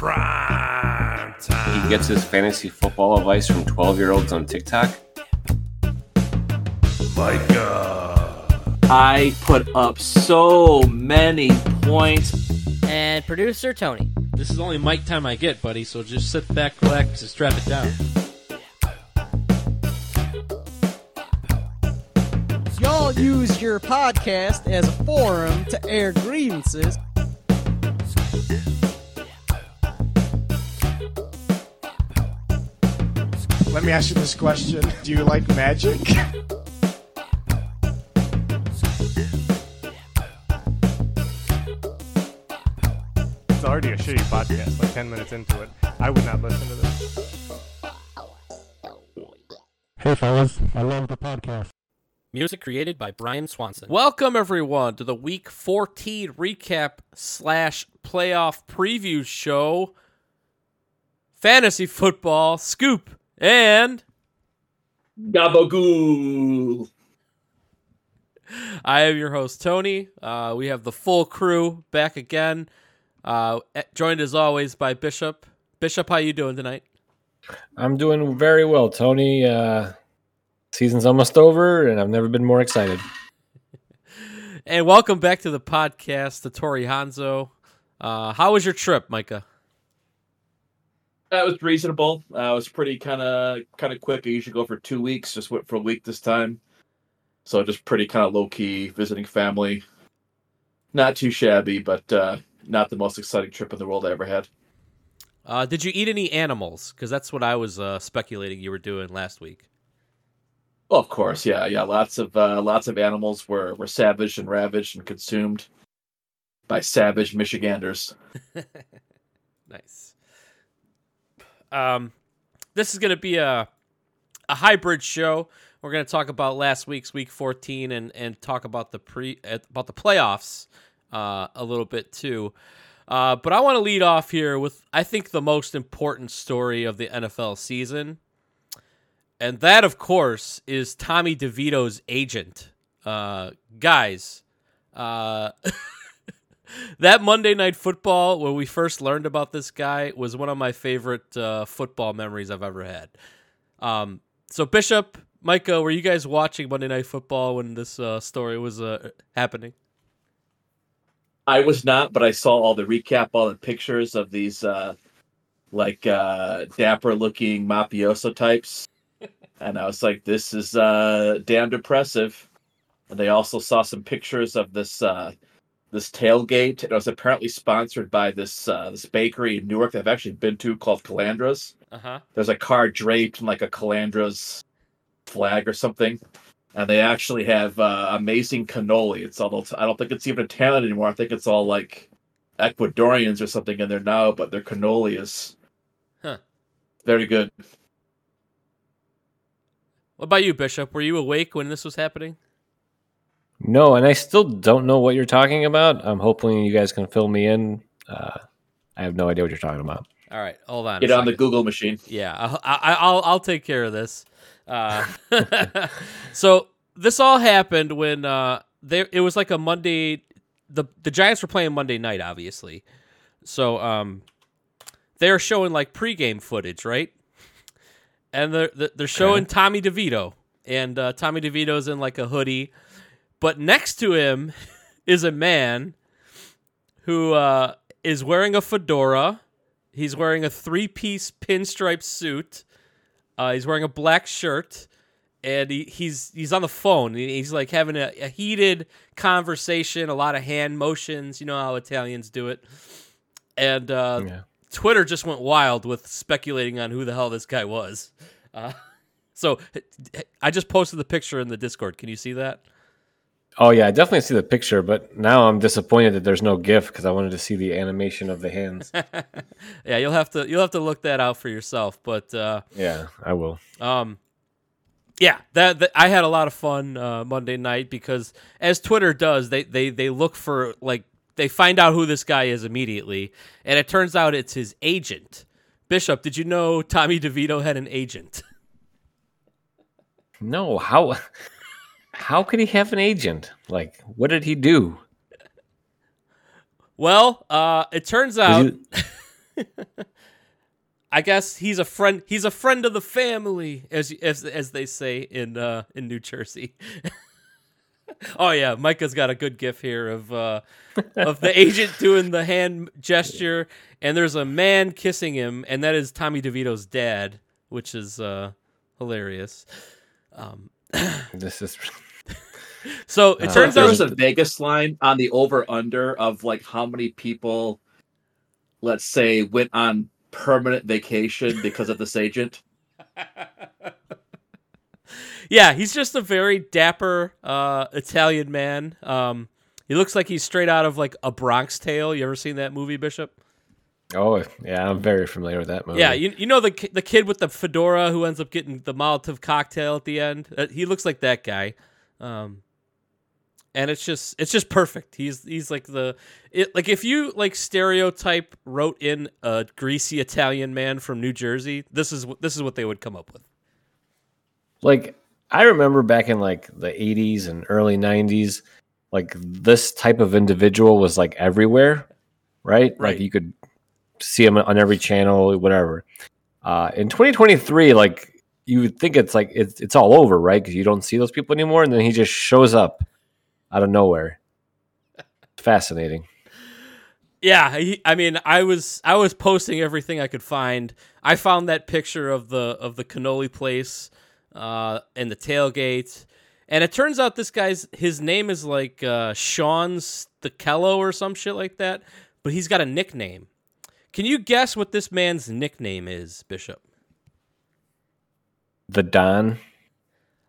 Prime Time. He gets his fantasy football advice from 12 year olds on TikTok. Micah. I put up so many points. And producer Tony. This is only mic time I get, buddy, so just sit back, relax, and strap it down. Y'all use your podcast as a forum to air grievances. Let me ask you this question: Do you like magic? It's already a shitty podcast, like 10 minutes into it. I would not listen to this. Hey, fellas. I love the podcast. Music created by Brian Swanson. Welcome, everyone, to the Week 14 recap slash playoff preview show. Fantasy football scoop and Gabagool. I am your host Tony. Uh, we have the full crew back again, uh, joined as always by Bishop. Bishop, how you doing tonight? I'm doing very well, Tony. Uh, season's almost over, and I've never been more excited. And welcome back to the podcast, the Tori Hanzo. Uh, how was your trip, Micah? That was reasonable. Uh, it was pretty kind of kind of quick. I usually go for two weeks. Just went for a week this time, so just pretty kind of low key visiting family. Not too shabby, but uh, not the most exciting trip in the world I ever had. Uh, did you eat any animals? Because that's what I was uh, speculating you were doing last week. Well, of course, yeah, yeah. Lots of uh, lots of animals were were savaged and ravaged and consumed by savage Michiganders. nice. Um, this is going to be a a hybrid show. We're going to talk about last week's week 14 and and talk about the pre about the playoffs uh, a little bit too. Uh, but I want to lead off here with I think the most important story of the NFL season, and that of course is Tommy DeVito's agent. Uh, guys, uh, that Monday Night Football, where we first learned about this guy, was one of my favorite uh, football memories I've ever had. Um, so, Bishop, Micah, were you guys watching Monday Night Football when this uh, story was uh, happening? I was not, but I saw all the recap, all the pictures of these uh, like uh, dapper looking mafioso types, and I was like, "This is uh, damn depressive." And they also saw some pictures of this uh, this tailgate. It was apparently sponsored by this uh, this bakery in Newark that I've actually been to called Calandra's. Uh huh. There's a car draped in like a Calandra's flag or something, and they actually have uh, amazing cannoli. It's all I don't think it's even Italian anymore. I think it's all like Ecuadorians or something in there now, but their cannoli is Huh. very good. What about you, Bishop? Were you awake when this was happening? No, and I still don't know what you're talking about. I'm hoping you guys can fill me in. Uh, I have no idea what you're talking about. All right, hold on. Get on the. Google machine. Yeah, I'll, I, I'll I'll take care of this. Uh, so this all happened when uh, there it was like a Monday. the The Giants were playing Monday night, obviously. So um, they're showing like pregame footage, right? And they're they're they're showing Tommy DeVito, and uh, Tommy DeVito's in like a hoodie, but next to him is a man who uh, is wearing a fedora. He's wearing a three piece pinstripe suit. Uh, he's wearing a black shirt, and he, he's he's on the phone. He's like having a, a heated conversation, a lot of hand motions. You know how Italians do it. And uh, Yeah. Twitter just went wild with speculating on who the hell this guy was. Uh, so I just posted the picture in the Discord. Can you see that? Oh yeah, I definitely see the picture, but now I'm disappointed that there's no GIF because I wanted to see the animation of the hands. yeah, you'll have to you'll have to look that out for yourself. But uh, yeah, I will. um, yeah, that, that I had a lot of fun uh, Monday night because as Twitter does, they they they look for like they find out who this guy is immediately, and it turns out it's his agent. Bishop, did you know Tommy DeVito had an agent? No, how how could he have an agent? Like, what did he do? Well, uh, it turns out I guess he's a friend. He's a friend of the family, as as as they say in uh, in New Jersey. oh yeah, Micah's got a good gif here of uh, of the agent doing the hand gesture, and there's a man kissing him, and that is Tommy DeVito's dad, which is uh, hilarious. Um, this is so it Uh, turns there out was a Vegas line on the over under of like how many people, let's say, went on permanent vacation because of this agent. yeah, he's just a very dapper uh, Italian man. Um, he looks like he's straight out of like a Bronx Tale. You ever seen that movie, Bishop? Oh yeah, I'm very familiar with that movie. Yeah, you you know the the kid with the fedora who ends up getting the Molotov cocktail at the end. Uh, he looks like that guy, um, and it's just it's just perfect. He's he's like the it, like if you like stereotype wrote in a greasy Italian man from New Jersey, this is what this is what they would come up with. like I remember back in like the 80s and early 90s, like this type of individual was like everywhere, right? Right. Like you could see him on every channel, whatever. Uh, in 2023, like you would think it's like it's it's all over, right? Because you don't see those people anymore, and then he just shows up out of nowhere. Fascinating. Yeah, he, I mean, I was I was posting everything I could find. I found that picture of the of the cannoli place uh, and the tailgate, and it turns out this guy's his name is like uh, Sean Stakello or some shit like that, but he's got a nickname. Can you guess what this man's nickname is, Bishop? The Don.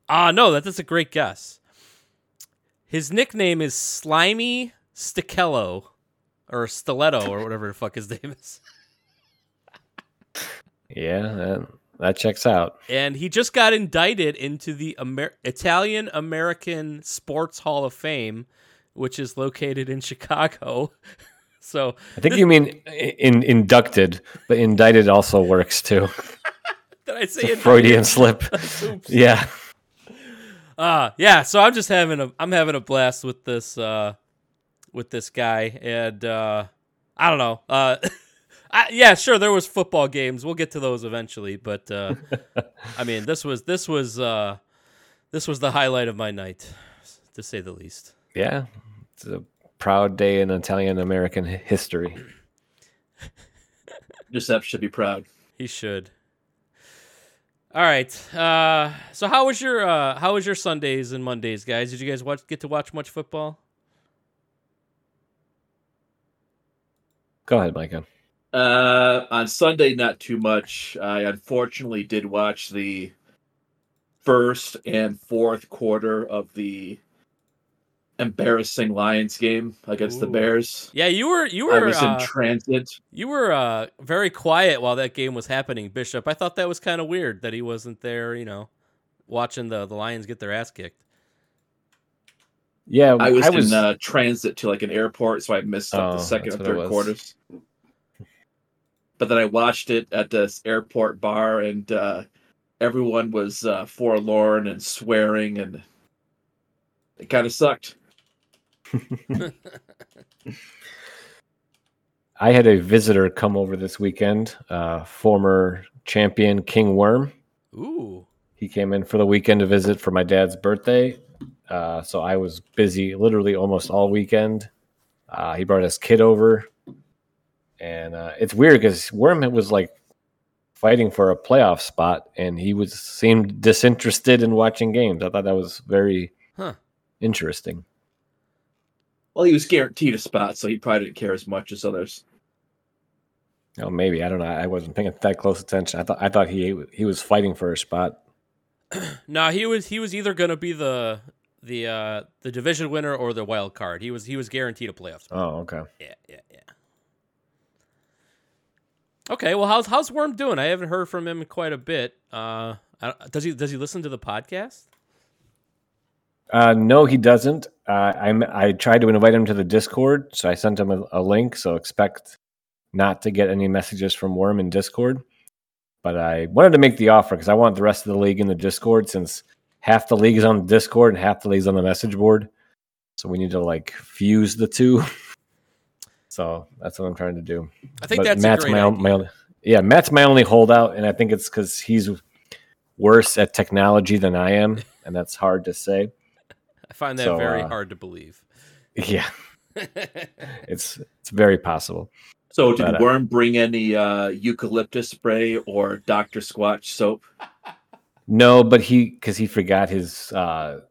Ah, no, that, that's a great guess. His nickname is Slimy Stakello, or Stiletto, or whatever the fuck his name is. Yeah, that, that checks out. and he just got indicted into the Amer- Italian American Sports Hall of Fame, which is located in Chicago. so I think you mean in, inducted, but indicted also works too. did I say It's a it? Freudian slip. yeah. Uh yeah. So I'm just having a I'm having a blast with this uh with this guy, and uh I don't know. Uh, I, yeah, sure. There was football games. We'll get to those eventually, but uh, I mean, this was this was uh, this was the highlight of my night, to say the least. Yeah. It's a proud day in Italian American history. Giuseppe should be proud. He should. All right. Uh, so how was your uh, how was your Sundays and Mondays, guys? Did you guys watch get to watch much football? Go ahead, Micah. Uh, on Sunday, not too much. I unfortunately did watch the first and fourth quarter of the embarrassing Lions game against the Bears. Yeah, you were you were I were was in uh, transit. you were uh, very quiet while that game was happening, Bishop. I thought that was kind of weird that he wasn't there. You know, watching the the Lions get their ass kicked. Yeah, I was, in uh, transit to like an airport, so I missed like, Oh, the second that's and third quarters. But then I watched it at this airport bar, and uh, everyone was uh, forlorn and swearing, and it kind of sucked. I had a visitor come over this weekend, uh, former champion King Worm. Ooh, He came in for the weekend to visit for my dad's birthday. Uh, so I was busy literally almost all weekend. Uh, he brought his kid over. And uh, it's weird because Worm was like fighting for a playoff spot and he was seemed disinterested in watching games. I thought that was very Huh. interesting. Well, he was guaranteed a spot, so he probably didn't care as much as others. Oh, maybe I don't know. I wasn't paying that close attention. I thought I thought he he was fighting for a spot. no, he was he was either gonna be the the uh, the division winner or the wild card. He was he was guaranteed a playoff. spot. Oh, okay. Yeah, yeah, yeah. Okay, well, how's how's Worm doing? I haven't heard from him in quite a bit. Uh, I, does he does he listen to the podcast? Uh, no, he doesn't. Uh, I'm. I tried to invite him to the Discord, so I sent him a, a link. So expect not to get any messages from Worm in Discord. But I wanted to make the offer because I want the rest of the league in the Discord, since half the league is on the Discord and half the league is on the message board. So we need to like fuse the two. so that's what I'm trying to do. I think But that's Matt's my, idea. my only, yeah, Matt's my only holdout, and I think it's because he's worse at technology than I am, and that's hard to say. I find that So, very uh, hard to believe. Yeah, it's it's very possible. So did But, uh, Worm bring any uh, eucalyptus spray or Dr. Squatch soap? No, but he because he forgot his uh,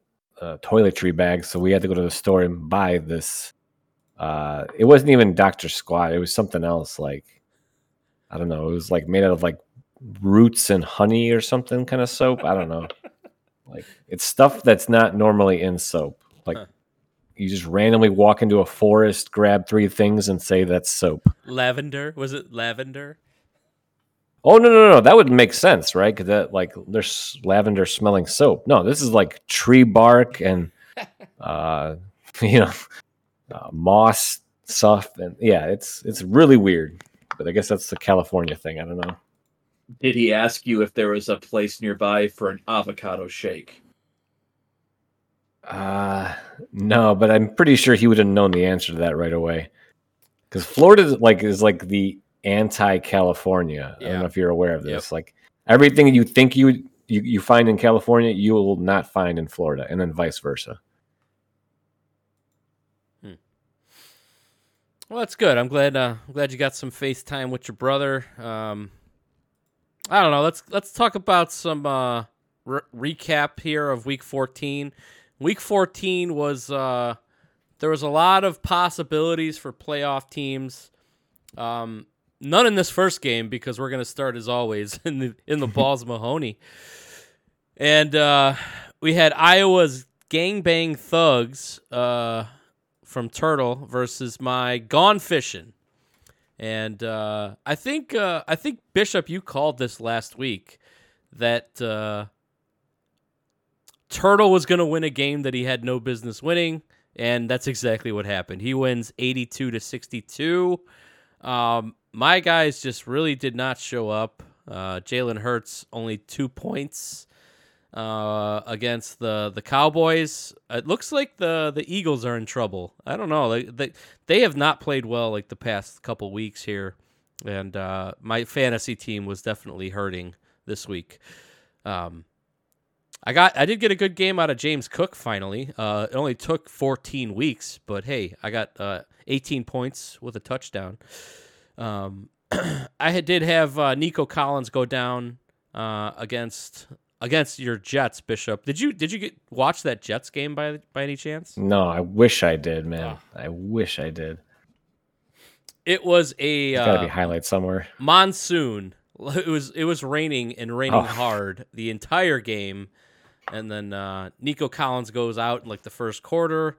uh, toiletry bag, so we had to go to the store and buy this. Uh, it wasn't even Doctor Squat; it was something else. Like I don't know. It was like made out of like roots and honey or something kind of soap. I don't know. Like it's stuff that's not normally in soap. Like Huh. you just randomly walk into a forest, grab three things, and say that's soap. Lavender was it lavender? Oh no no no! That would make sense, right? Because that like there's lavender smelling soap. No, this is like tree bark and uh, you know uh, moss stuff, and yeah, it's it's really weird. But I guess that's the California thing. I don't know. Did he ask you if there was a place nearby for an avocado shake? Uh no, but I'm pretty sure he would have known the answer to that right away. Because Florida is like is like the anti-California. I don't know if you're aware of this. Like everything you think you, you you find in California, you will not find in Florida, and then vice versa. Well, that's good. I'm glad. Uh, I'm glad you got some FaceTime with your brother. Um, I don't know. Let's let's talk about some uh, re- recap here of Week 14. Week 14 was uh, there was a lot of possibilities for playoff teams. Um, none in this first game because we're going to start as always in the in the balls Mahoney, and uh, we had Iowa's gangbang thugs. Uh, from Turtle versus my Gone Fishing. And uh, I think uh, I think Bishop, you called this last week that uh, Turtle was going to win a game that he had no business winning, and that's exactly what happened. He wins eighty-two to sixty-two. Um, my guys just really did not show up. Uh, Jalen Hurts only two points uh, against the the Cowboys. It looks like the the Eagles are in trouble. I don't know. They they, they have not played well like the past couple weeks here, and uh, my fantasy team was definitely hurting this week. Um, I got I did get a good game out of James Cook finally. Uh, it only took 14 weeks, but hey, I got uh, 18 points with a touchdown. Um, I did have uh, Nico Collins go down uh, against against your Jets, Bishop. Did you did you get watch that Jets game by by any chance? No, I wish I did, man. Ah. I wish I did. It was a There's got to uh, be highlights somewhere. monsoon. It was it was raining and raining Oh. hard the entire game, and then uh, Nico Collins goes out in like the first quarter,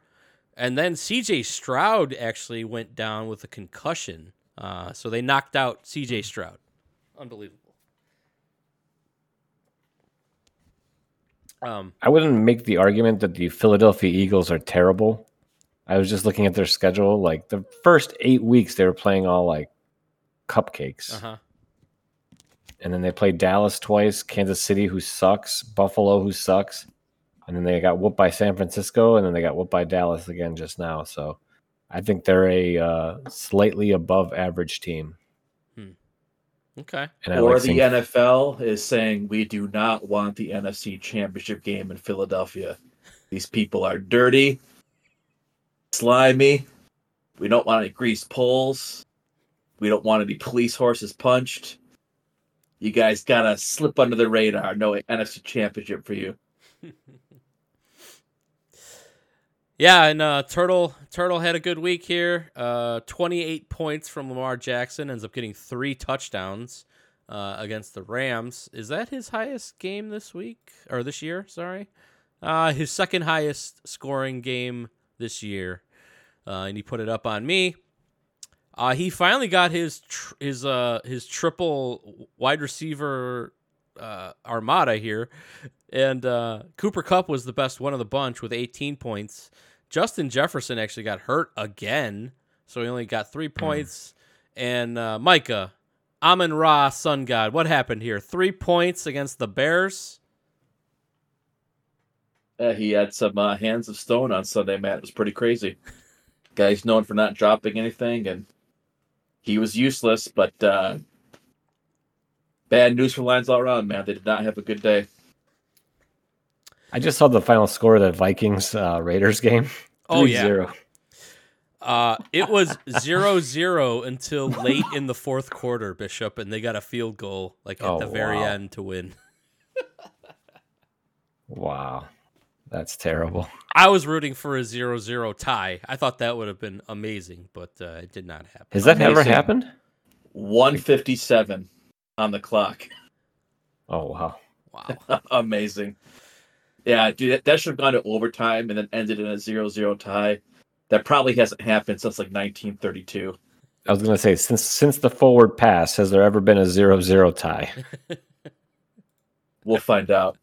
and then C.J. Stroud actually went down with a concussion. Uh, so they knocked out C.J. Stroud. Unbelievable. Um, I wouldn't make the argument that the Philadelphia Eagles are terrible. I was just looking at their schedule. Like the first eight weeks, they were playing all like cupcakes. uh huh. and then they played Dallas twice, Kansas City, who sucks, Buffalo, who sucks, and then they got whooped by San Francisco, and then they got whooped by Dallas again just now. So I think they're a uh, slightly above average team. Okay. And or like the seeing- NFL is saying we do not want the NFC Championship game in Philadelphia. These people are dirty, slimy. We don't want any greased poles. We don't want any police horses punched. You guys gotta slip under the radar. No NFC Championship for you. Yeah, and uh, Turtle Turtle had a good week here. Uh, 28 points from Lamar Jackson ends up getting three touchdowns uh, against the Rams. Is that his highest game this week or this year? Sorry. Uh, his second highest scoring game this year, uh, and he put it up on me. Uh, he finally got his tr- his his triple wide receiver armada here, and Cooper Kupp was the best one of the bunch with 18 points. Justin Jefferson actually got hurt again, so he only got three points. And uh, Micah, Amon Ra, Sun God, what happened here? Three points against the Bears. Uh, he had some uh, hands of stone on Sunday, Matt. It was pretty crazy. Guy's known for not dropping anything, and he was useless. But uh, bad news for Lions all around, man. They did not have a good day. I just saw the final score of that Vikings uh, Raiders game. Oh, yeah. 3-0. Uh, it was 0-0 until late in the fourth quarter, Bishop, and they got a field goal like at Oh, the very wow. end to win. Wow, that's terrible. I was rooting for a 0-0 tie. I thought that would have been amazing, but uh, it did not happen. Has that ever happened? 157 on the clock. Oh wow. Wow. Amazing. Yeah, dude, that, that should have gone to overtime and then ended in a 0-0 tie. That probably hasn't happened since like 1932. I was gonna say since since the forward pass, has there ever been a 0-0 tie? We'll find out.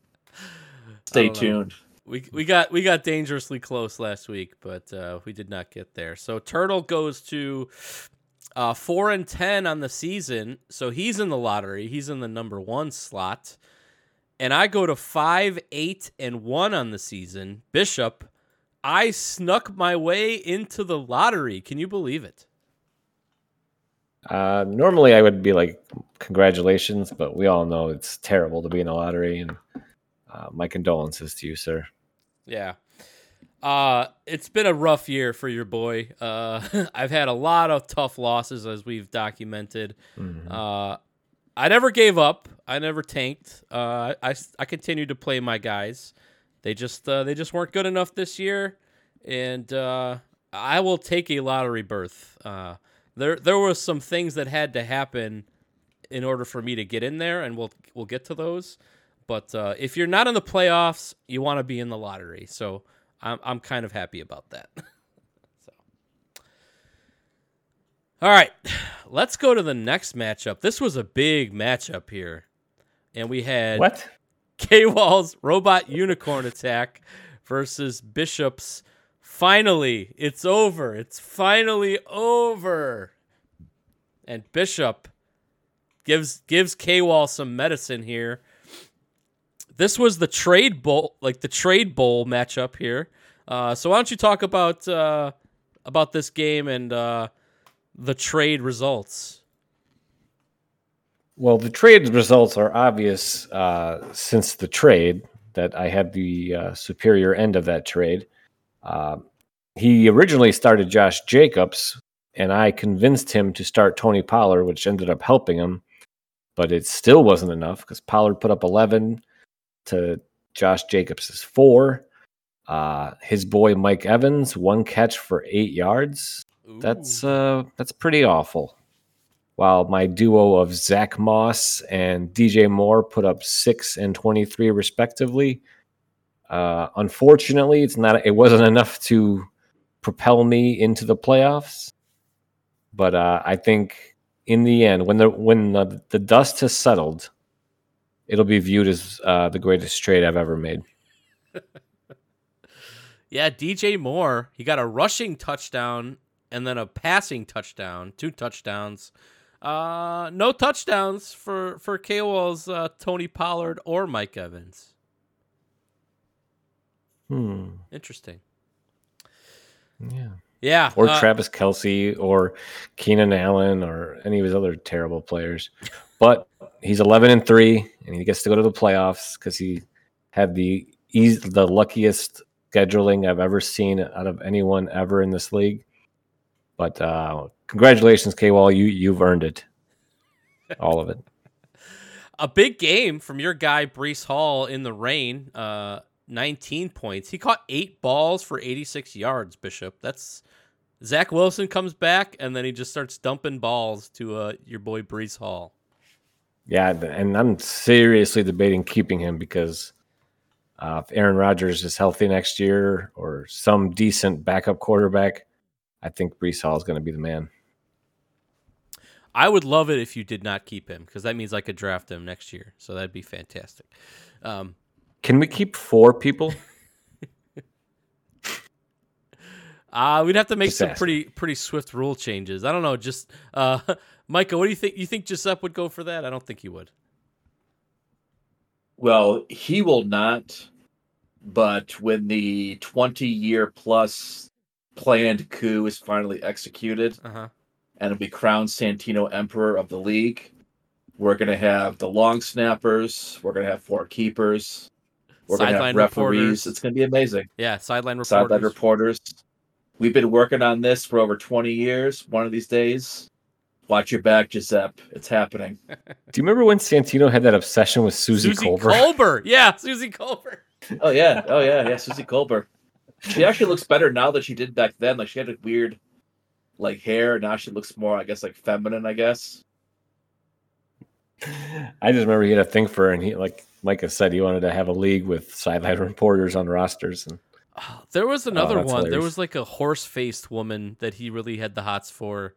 Stay don't know. tuned. We we got we got dangerously close last week, but uh, we did not get there. So Turtle goes to uh, four and ten on the season, so he's in the lottery. He's in the number one slot, and I go to five, eight, and one on the season. Bishop, I snuck my way into the lottery. Can you believe it? Uh, normally, I would be like, "Congratulations," but we all know it's terrible to be in a lottery, and uh, my condolences to you, sir. Yeah. Uh, it's been a rough year for your boy. Uh, I've had a lot of tough losses as we've documented. Uh, I never gave up. I never tanked. Uh, I, I continued to play my guys. They just uh, they just weren't good enough this year, and uh, I will take a lottery berth. Uh, there there were some things that had to happen in order for me to get in there, and we'll we'll get to those. But uh, if you're not in the playoffs, you want to be in the lottery. So I'm I'm kind of happy about that. so, all right, let's go to the next matchup. This was a big matchup here, and we had What? K Wall's robot unicorn attack versus Bishop's. Finally, it's over. It's finally over. And Bishop gives gives K Wall some medicine here. This was the trade bowl, like the trade bowl matchup here. Uh, so why don't you talk about uh, about this game and uh, the trade results? Well, the trade results are obvious uh, since the trade that I had the uh, superior end of that trade. Uh, he originally started Josh Jacobs, and I convinced him to start Tony Pollard, which ended up helping him. But it still wasn't enough because Pollard put up 11 to Josh Jacobs' four. Uh, his boy Mike Evans, one catch for eight yards. That's uh, that's pretty awful. While my duo of Zach Moss and DJ Moore put up six and twenty-three respectively. Uh, unfortunately, it's not. It wasn't enough to propel me into the playoffs. But uh, I think in the end, when the when the, the dust has settled, it'll be viewed as uh, the greatest trade I've ever made. Yeah, DJ Moore, he got a rushing touchdown and then a passing touchdown, two touchdowns. Uh, no touchdowns for for K-Wall's uh, Tony Pollard or Mike Evans. Hmm. Interesting. Yeah. Yeah. or uh, Travis Kelce or Keenan Allen or any of his other terrible players. But he's 11 and 3 and he gets to go to the playoffs cuz he had the eas the luckiest scheduling I've ever seen out of anyone ever in this league. But uh congratulations K-Wall, you you've earned it. All of it. a big game from your guy Breece Hall in the rain. Uh, 19 points. He caught eight balls for 86 yards. Bishop. That's Zach Wilson comes back and then he just starts dumping balls to uh, your boy Breece Hall. Yeah, and I'm seriously debating keeping him because Uh, if Aaron Rodgers is healthy next year or some decent backup quarterback, I think Breece Hall is going to be the man. I would love it if you did not keep him because that means I could draft him next year. So that'd be fantastic. Um, Can we keep four people? uh, we'd have to make Just some asking. pretty pretty swift rule changes. I don't know. Just uh, Micah, what do you think? You think Giuseppe would go for that? I don't think he would. Well, he will not. But when the 20 year plus planned coup is finally executed Uh huh. and we crown Santino emperor of the league, we're going to have the long snappers. We're going to have four keepers. We're going to Sideline have referees. reporters. It's going to be amazing. Yeah, sideline reporters. Sideline reporters. We've been working on this for over 20 years. One of these days, watch your back, Giuseppe. It's happening. Do you remember when Santino had that obsession with Susie, Susie Kolber? Kolber. Yeah, Susie Kolber. Oh yeah, oh yeah, yeah. Susie Kolber. She actually looks better now than she did back then. Like she had a weird, like hair. Now she looks more, I guess, like feminine. I guess. I just remember he had a thing for her, and he, like Micah said, he wanted to have a league with sideline reporters on rosters. And Oh, there was another that's one. There was like a horse faced woman that he really had the hots for.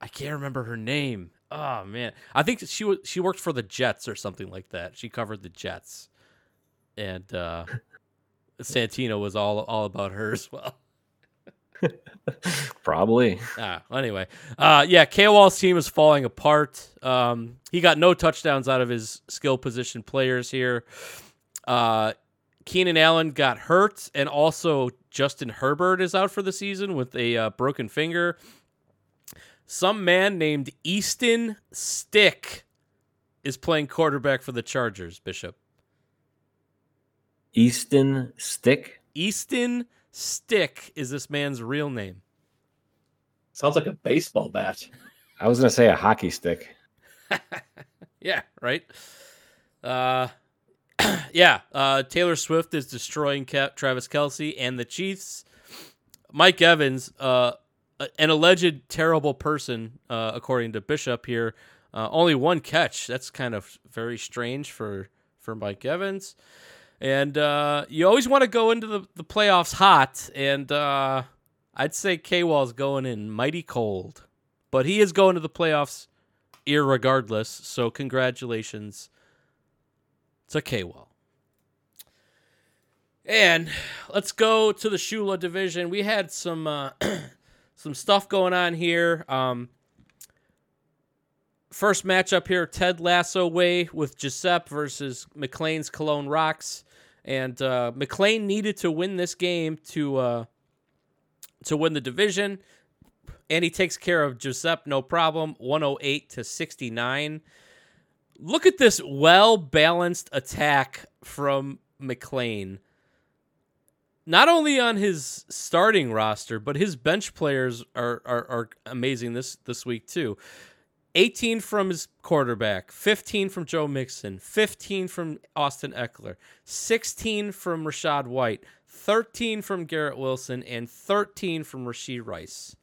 I can't remember her name. Oh man, I think she was she worked for the Jets or something like that. She covered the Jets, and uh, Santino was all all about her as well. probably, Ah, anyway, uh, yeah, K Wall's team is falling apart. Um, he got no touchdowns out of his skill position players here. Uh, Keenan Allen got hurt, and also Justin Herbert is out for the season with a uh, broken finger. Some man named Easton Stick is playing quarterback for the Chargers. Bishop Easton Stick. Easton Stick is this man's real name. Sounds like a baseball bat. I was going to say a hockey stick. Yeah, right. Uh, yeah. Uh, Taylor Swift is destroying Ca- Travis Kelce and the Chiefs. Mike Evans, uh, an alleged terrible person, uh, according to Bishop here, uh, only one catch. That's kind of very strange for for Mike Evans. And uh, you always want to go into the, the playoffs hot, and uh, I'd say K Wall's going in mighty cold, but he is going to the playoffs irregardless. So congratulations to K-Wall. And let's go to the Shula division. We had some uh, some stuff going on here. Um, first matchup here: Ted Lasso way with Giuseppe versus McLean's Cologne Rocks, and uh, McLean needed to win this game to uh, to win the division. And he takes care of Giuseppe no problem 108 to 69 look at this well balanced attack from McLean. Not only on his starting roster but his bench players are are, are amazing this this week too 18 from his quarterback 15 from Joe Mixon 15 from Austin Ekeler 16 from Rachaad White 13 from Garrett Wilson and 13 from Rashee Rice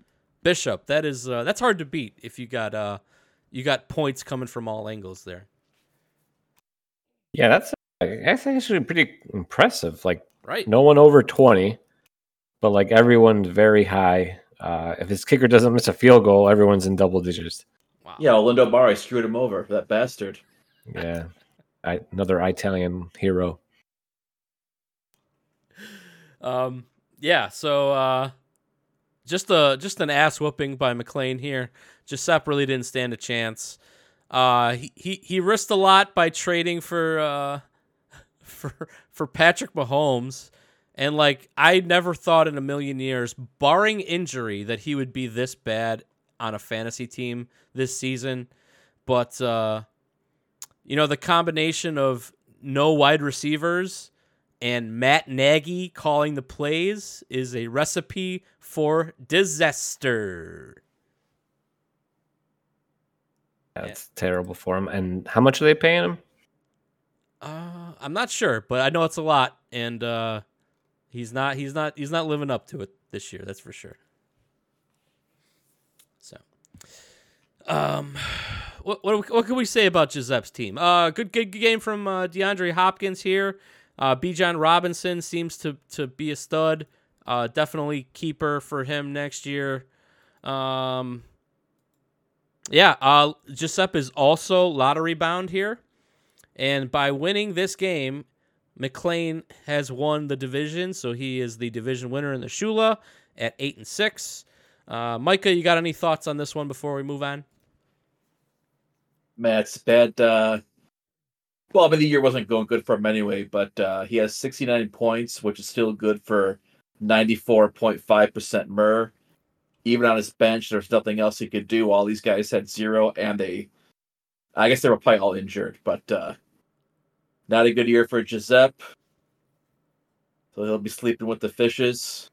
Bishop, that is uh, that's hard to beat if you got uh you got points coming from all angles there. Yeah, that's that's actually pretty impressive. Like Right. no one over twenty, but like everyone's very high. Uh, if his kicker doesn't miss a field goal, everyone's in double digits. Wow. Yeah, Orlando Mari screwed him over. That bastard. Yeah, I, another Italian hero. Um yeah, so uh just a just an ass whooping by McLean here. Giuseppe really didn't stand a chance. Uh he, he he risked a lot by trading for uh for for Patrick Mahomes. And like I never thought in a million years, barring injury, that he would be this bad on a fantasy team this season. But uh you know, the combination of no wide receivers and Matt Nagy calling the plays is a recipe for disaster. That's terrible for him. And how much are they paying him? Uh, I'm not sure, but I know it's a lot, and uh, he's not he's not he's not living up to it this year. That's for sure. Um, what what what can we say about Giuseppe's team? Uh, good good game from uh, DeAndre Hopkins here. Uh, Bijan Robinson seems to to be a stud. Uh, definitely keeper for him next year. Um, yeah, uh, Giuseppe is also lottery bound here, and by winning this game, McLean has won the division, so he is the division winner in the Shula at eight and six. Uh, Micah, you got any thoughts on this one before we move on? Matt's bad. Uh, well, I mean, the year wasn't going good for him anyway, but uh, he has 69 points, which is still good for 94.5% MER. Even on his bench, there's nothing else he could do. All these guys had zero, and they, I guess they were probably all injured, but uh, not a good year for Giuseppe. So he'll be sleeping with the fishes,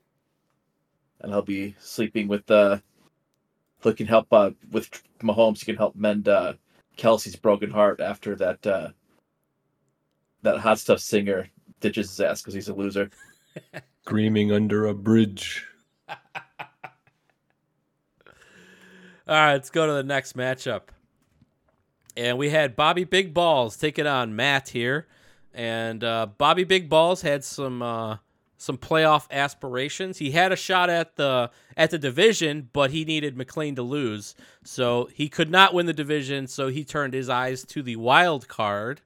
and he'll be sleeping with the. Who can help uh, with Mahomes? He can help mend uh, Kelce's broken heart after that uh, that hot stuff singer ditches his ass because he's a loser. Screaming under a bridge. All right, let's go to the next matchup. And we had Bobby Big Balls taking on Matt here, and uh, Bobby Big Balls had some uh, some playoff aspirations. He had a shot at the at the division, but he needed McLean to lose, so he could not win the division. So he turned his eyes to the wild card,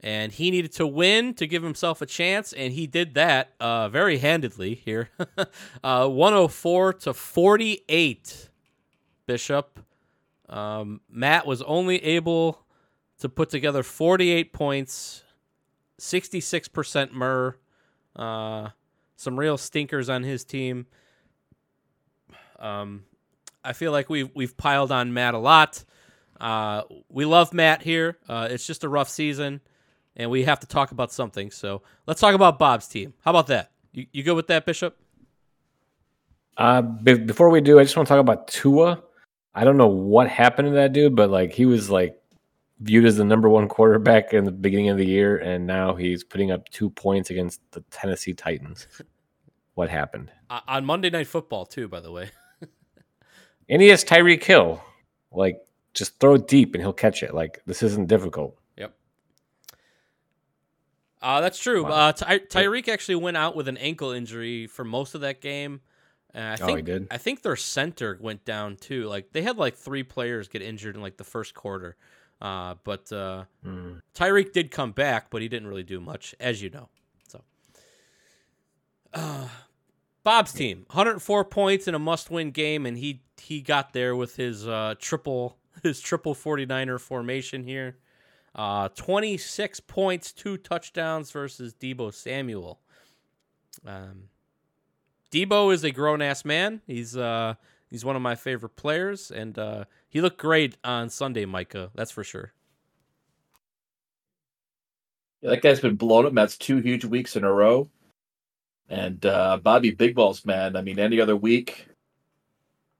and he needed to win to give himself a chance, and he did that uh, very handedly here, uh, 104 to 48. Bishop. Um, Matt was only able to put together 48 points, 66% Murr, uh, some real stinkers on his team. Um, I feel like we've we've piled on Matt a lot. Uh, we love Matt here. Uh, it's just a rough season, and we have to talk about something. So let's talk about Bob's team. How about that? You you good with that, Bishop? Uh, be- before we do, I just want to talk about Tua. I don't know what happened to that dude, but like he was like viewed as the number one quarterback in the beginning of the year, and now he's putting up two points against the Tennessee Titans. What happened? Uh, on Monday Night Football too, by the way. And he has Tyreek Hill. Like, just throw deep and he'll catch it. Like, this isn't difficult. Yep. Uh, that's true. Wow. Uh, Ty- Tyreek actually went out with an ankle injury for most of that game. And I Oh, think he did? I think their center went down too. Like they had like three players get injured in like the first quarter. Uh, but uh, Hmm. Tyreek did come back, but he didn't really do much, as you know. Bob's team, 104 points in a must-win game, and he he got there with his uh, triple his triple 49er formation here. Uh, 26 points, two touchdowns versus Deebo Samuel. Um, Deebo is a grown ass man. He's uh he's one of my favorite players, and uh, he looked great on Sunday, Micah. That's for sure. Yeah, that guy's been blown up. That's two huge weeks in a row. And uh, Bobby Big Balls, man. I mean, any other week,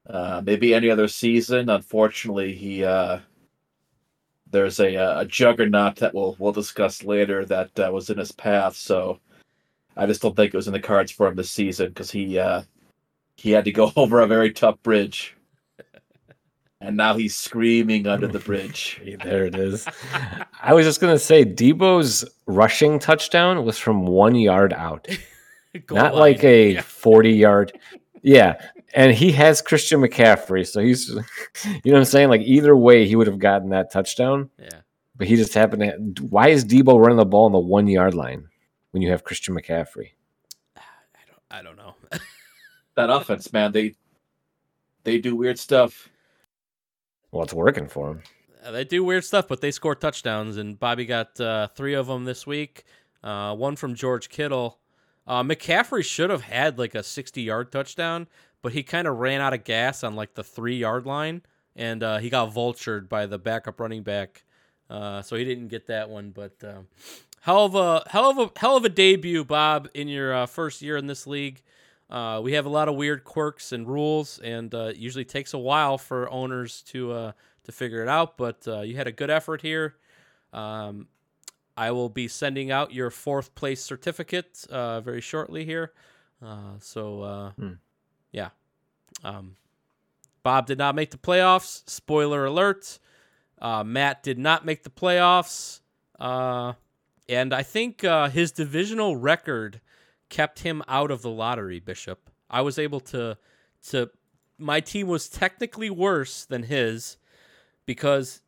uh, maybe any other season. Unfortunately, he uh, there's a, uh, a juggernaut that we'll we'll discuss later that uh, was in his path. So I just don't think it was in the cards for him this season because he uh, he had to go over a very tough bridge, and now he's screaming under the bridge. There it is. I was just going to say Deebo's rushing touchdown was from one yard out. Goal not line. like a Yeah. 40 yard. Yeah. And he has Christian McCaffrey. So he's, you know what I'm saying? Like either way, he would have gotten that touchdown. Yeah. But he just happened to. Why is Deebo running the ball on the one yard line when you have Christian McCaffrey? I don't I don't know. That offense, man, they they do weird stuff. Well, it's working for him. Uh, they do weird stuff, but they score touchdowns, and Bobby got uh, three of them this week. Uh, one from George Kittle. Uh, McCaffrey should have had like a 60 yard touchdown, but he kind of ran out of gas on like the three yard line, and uh, he got vultured by the backup running back. Uh, so he didn't get that one, but um, hell of a hell of a hell of a debut, Bob, in your uh, first year in this league. Uh, we have a lot of weird quirks and rules, and uh, it usually takes a while for owners to uh, to figure it out. But uh, you had a good effort here. Um, I will be sending out your fourth place certificate uh, very shortly here. Uh, so uh, Hmm. yeah, um, Bob did not make the playoffs. Spoiler alert: uh, Matt did not make the playoffs. Uh, and I think uh, his divisional record kept him out of the lottery. Bishop, I was able to to my team was technically worse than his because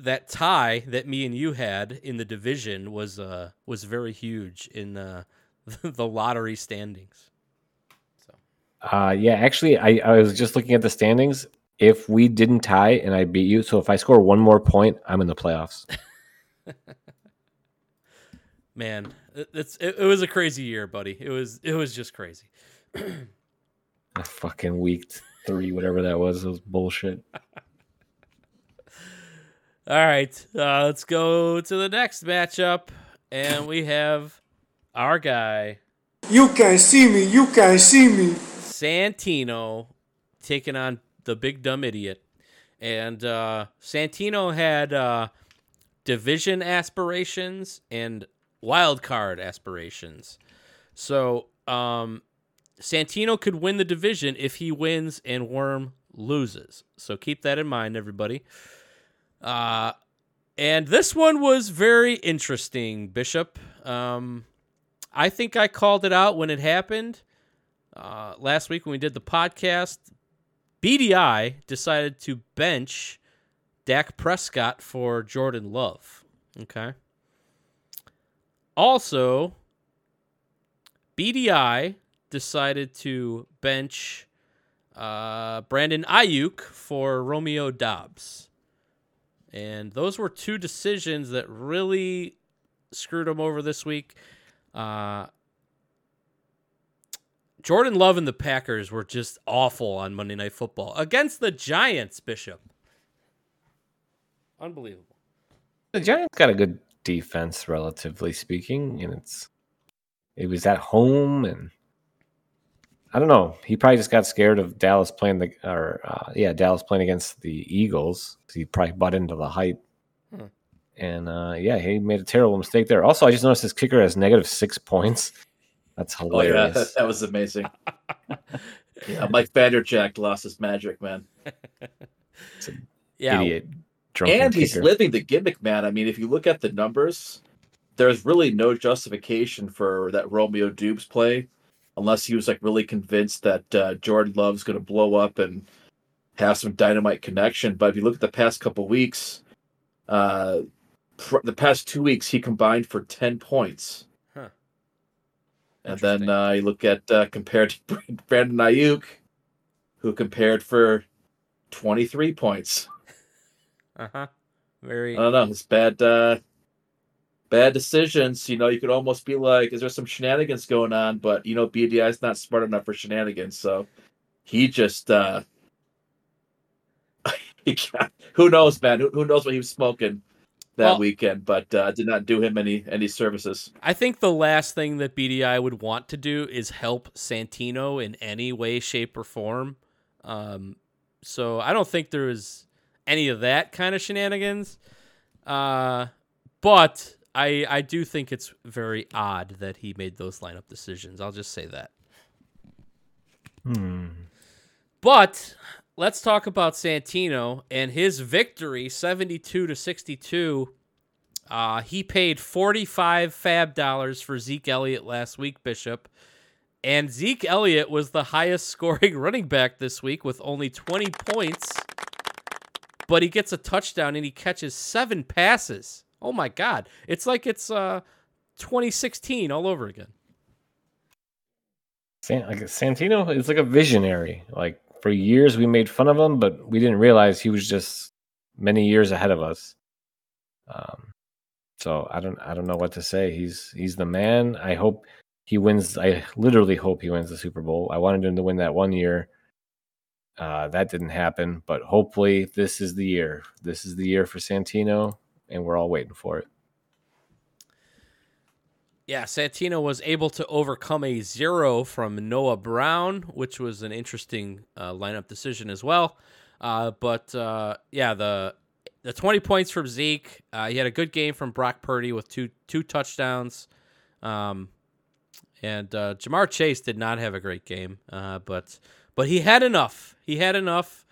that tie that me and you had in the division was uh was very huge in uh, the lottery standings. So. Uh, yeah, actually, I, I was just looking at the standings. If we didn't tie and I beat you, so if I score one more point, I'm in the playoffs. Man, it's it, it was a crazy year, buddy. It was it was just crazy. A fucking week three, whatever that was, it was bullshit. All right, uh, let's go to the next matchup, and we have our guy You can see me, you can see me. Santino taking on the big dumb idiot. And uh, Santino had uh, division aspirations and wild card aspirations. So um, Santino could win the division if he wins and Worm loses. So keep that in mind, everybody. Uh, and this one was very interesting, Bishop. Um, I think I called it out when it happened uh, last week when we did the podcast, BDI decided to bench Dak Prescott for Jordan Love. Okay. Also, BDI decided to bench uh, Brandon Aiyuk for Romeo Doubs. And those were two decisions that really screwed him over this week. Uh, Jordan Love and the Packers were just awful on Monday Night Football against the Giants, Bishop. Unbelievable. The Giants got a good defense, relatively speaking, and it's it was at home, and I don't know. He probably just got scared of Dallas playing the or uh, yeah, Dallas playing against the Eagles. He probably bought into the hype, Hmm. and uh, yeah, he made a terrible mistake there. Also, I just noticed his kicker has negative six points. That's Oh yeah, hilarious. that, that was amazing. yeah, Mike Vanderjagt lost his magic, man. Yeah. Idiot, drunken and he's kicker. living the gimmick, man. I mean, if you look at the numbers, there's really no justification for that Romeo Doubs play, unless he was like really convinced that uh, Jordan Love's going to blow up and have some dynamite connection. But if you look at the past couple weeks, uh, pr- the past two weeks, he combined for ten points. Huh. And then uh, you look at uh, compared to Brandon Aiyuk, who compared for twenty three points. Uh huh. Very. I don't know. It's bad, uh, bad decisions. You know, you could almost be like, "Is there some shenanigans going on?" But you know, BDI is not smart enough for shenanigans, so he just, uh, he got, who knows, man? Who, who knows what he was smoking that Well- weekend? But uh, did not do him any any services. I think the last thing that BDI would want to do is help Santino in any way, shape, or form. Um, so I don't think there was any of that kind of shenanigans. Uh, but I I do think it's very odd that he made those lineup decisions. I'll just say that. Hmm. But let's talk about Santino and his victory, seventy-two to sixty-two. Uh, he paid forty-five fab dollars for Zeke Elliott last week, Bishop, and Zeke Elliott was the highest scoring running back this week with only twenty points. But he gets a touchdown and he catches seven passes. Oh my God! It's like it's uh, 2016 all over again. San, like Santino is like a visionary. Like for years we made fun of him, but we didn't realize he was just many years ahead of us. Um, so I don't I don't know what to say. He's he's the man. I hope he wins. I literally hope he wins the Super Bowl. I wanted him to win that one year. Uh, that didn't happen, but hopefully this is the year. This is the year for Santino, and we're all waiting for it. Yeah, Santino was able to overcome a zero from Noah Brown, which was an interesting uh, lineup decision as well. Uh, but uh, yeah, the the twenty points from Zeke. Uh, he had a good game from Brock Purdy with two two touchdowns. Um, and uh, Ja'Marr Chase did not have a great game, uh, but but he had enough. He had enough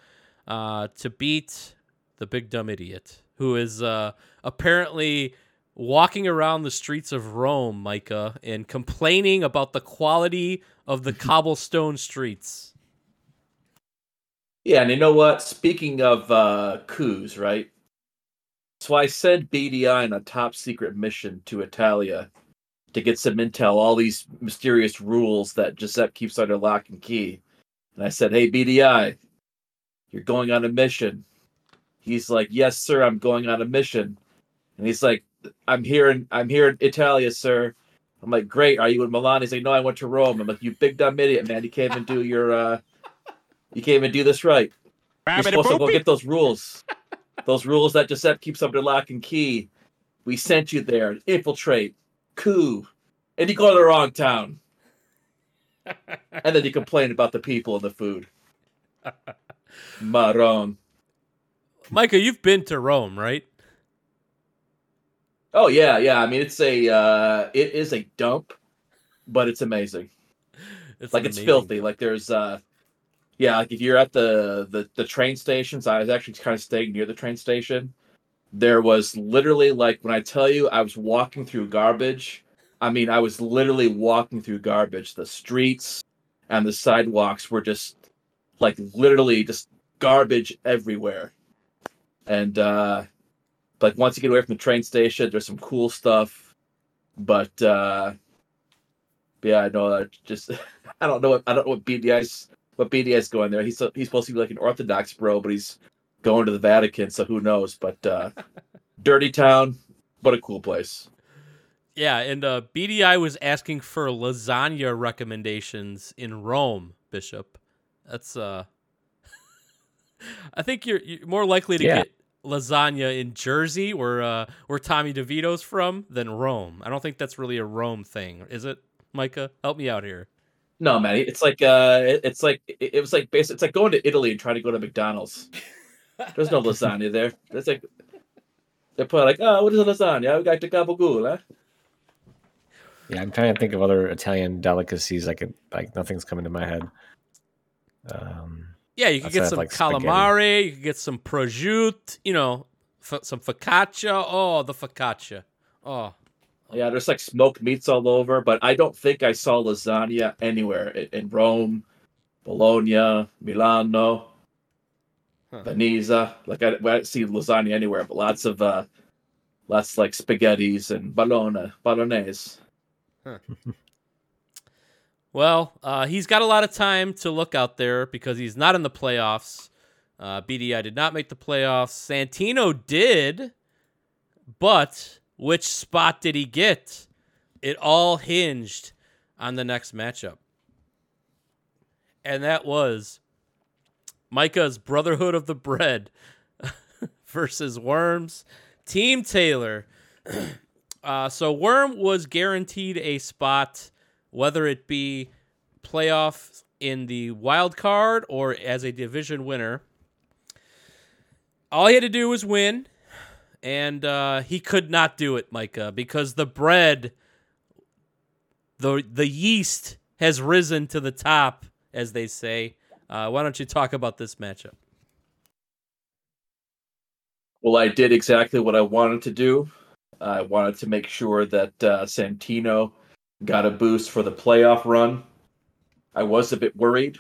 to beat the big dumb idiot, who is uh, apparently walking around the streets of Rome, Micah, and complaining about the quality of the cobblestone streets. Yeah, and you know what? Speaking of uh, coups, right? So I sent BDI on a top secret mission to Italia to get some intel, all these mysterious rules that Giuseppe keeps under lock and key. And I said, Hey, BDI, you're going on a mission. He's like, Yes, sir, I'm going on a mission. And he's like, I'm here in I'm here in Italia, sir. I'm like, Great, are you in Milan? He's like, No, I went to Rome. I'm like, You big dumb idiot, man. You can't even do your uh you can't even do this right. You're supposed to go get those rules. those rules that Giuseppe keeps under lock and key. We sent you there. Infiltrate. Coup. And you go to the wrong town. and then you complain about the people and the food. Maron. Micah, you've been to Rome, right? Oh yeah, yeah. I mean it's a uh it is a dump, but it's amazing. It's like it's filthy. Like there's uh yeah, like if you're at the the, the train stations, I was actually kind of staying near the train station. There was literally like when I tell you I was walking through garbage, I mean I was literally walking through garbage. The streets and the sidewalks were just like literally just garbage everywhere. And uh like once you get away from the train station, there's some cool stuff. But uh yeah, I know that just I don't know what I don't know what BDI's what BDI's going there. He's he's supposed to be like an Orthodox bro, but he's going to the Vatican, so who knows? But uh dirty town, but a cool place. Yeah, and uh, BDI was asking for lasagna recommendations in Rome, Bishop. That's uh I think you're, you're more likely to Yeah. get lasagna in Jersey where uh where Tommy DeVito's from than Rome. I don't think that's really a Rome thing, is it? Micah, help me out here. No, man, it's like uh it's like it, it was like basic it's like going to Italy and trying to go to McDonald's. There's no lasagna there. It's like they're probably like, oh, what is a lasagna? We got the gabagool, huh? Yeah, I'm trying to think of other Italian delicacies. I could like nothing's coming to my head. Um, Yeah, you could get some like, spaghetti. calamari, you could get some prosciutto, you know, f- some focaccia. Oh, the focaccia. Oh, Yeah, there's like smoked meats all over, but I don't think I saw lasagna anywhere in, in Rome, Bologna, Milano, Huh. Veneza. Like I, I didn't see lasagna anywhere, but lots of uh, lots like spaghettis and bologna, bolognese. Well, uh, he's got a lot of time to look out there because he's not in the playoffs. Uh, BDI did not make the playoffs. Santino did, but which spot did he get? It all hinged on the next matchup. And that was Micah's Brotherhood of the Bread versus Worms. Team Taylor. uh, so Worm was guaranteed a spot whether it be playoff in the wild card or as a division winner. All he had to do was win, and uh, he could not do it, Micah, because the bread, the the yeast has risen to the top, as they say. Uh, why don't you talk about this matchup? Well, I did exactly what I wanted to do. I wanted to make sure that uh, Santino got a boost for the playoff run. I was a bit worried.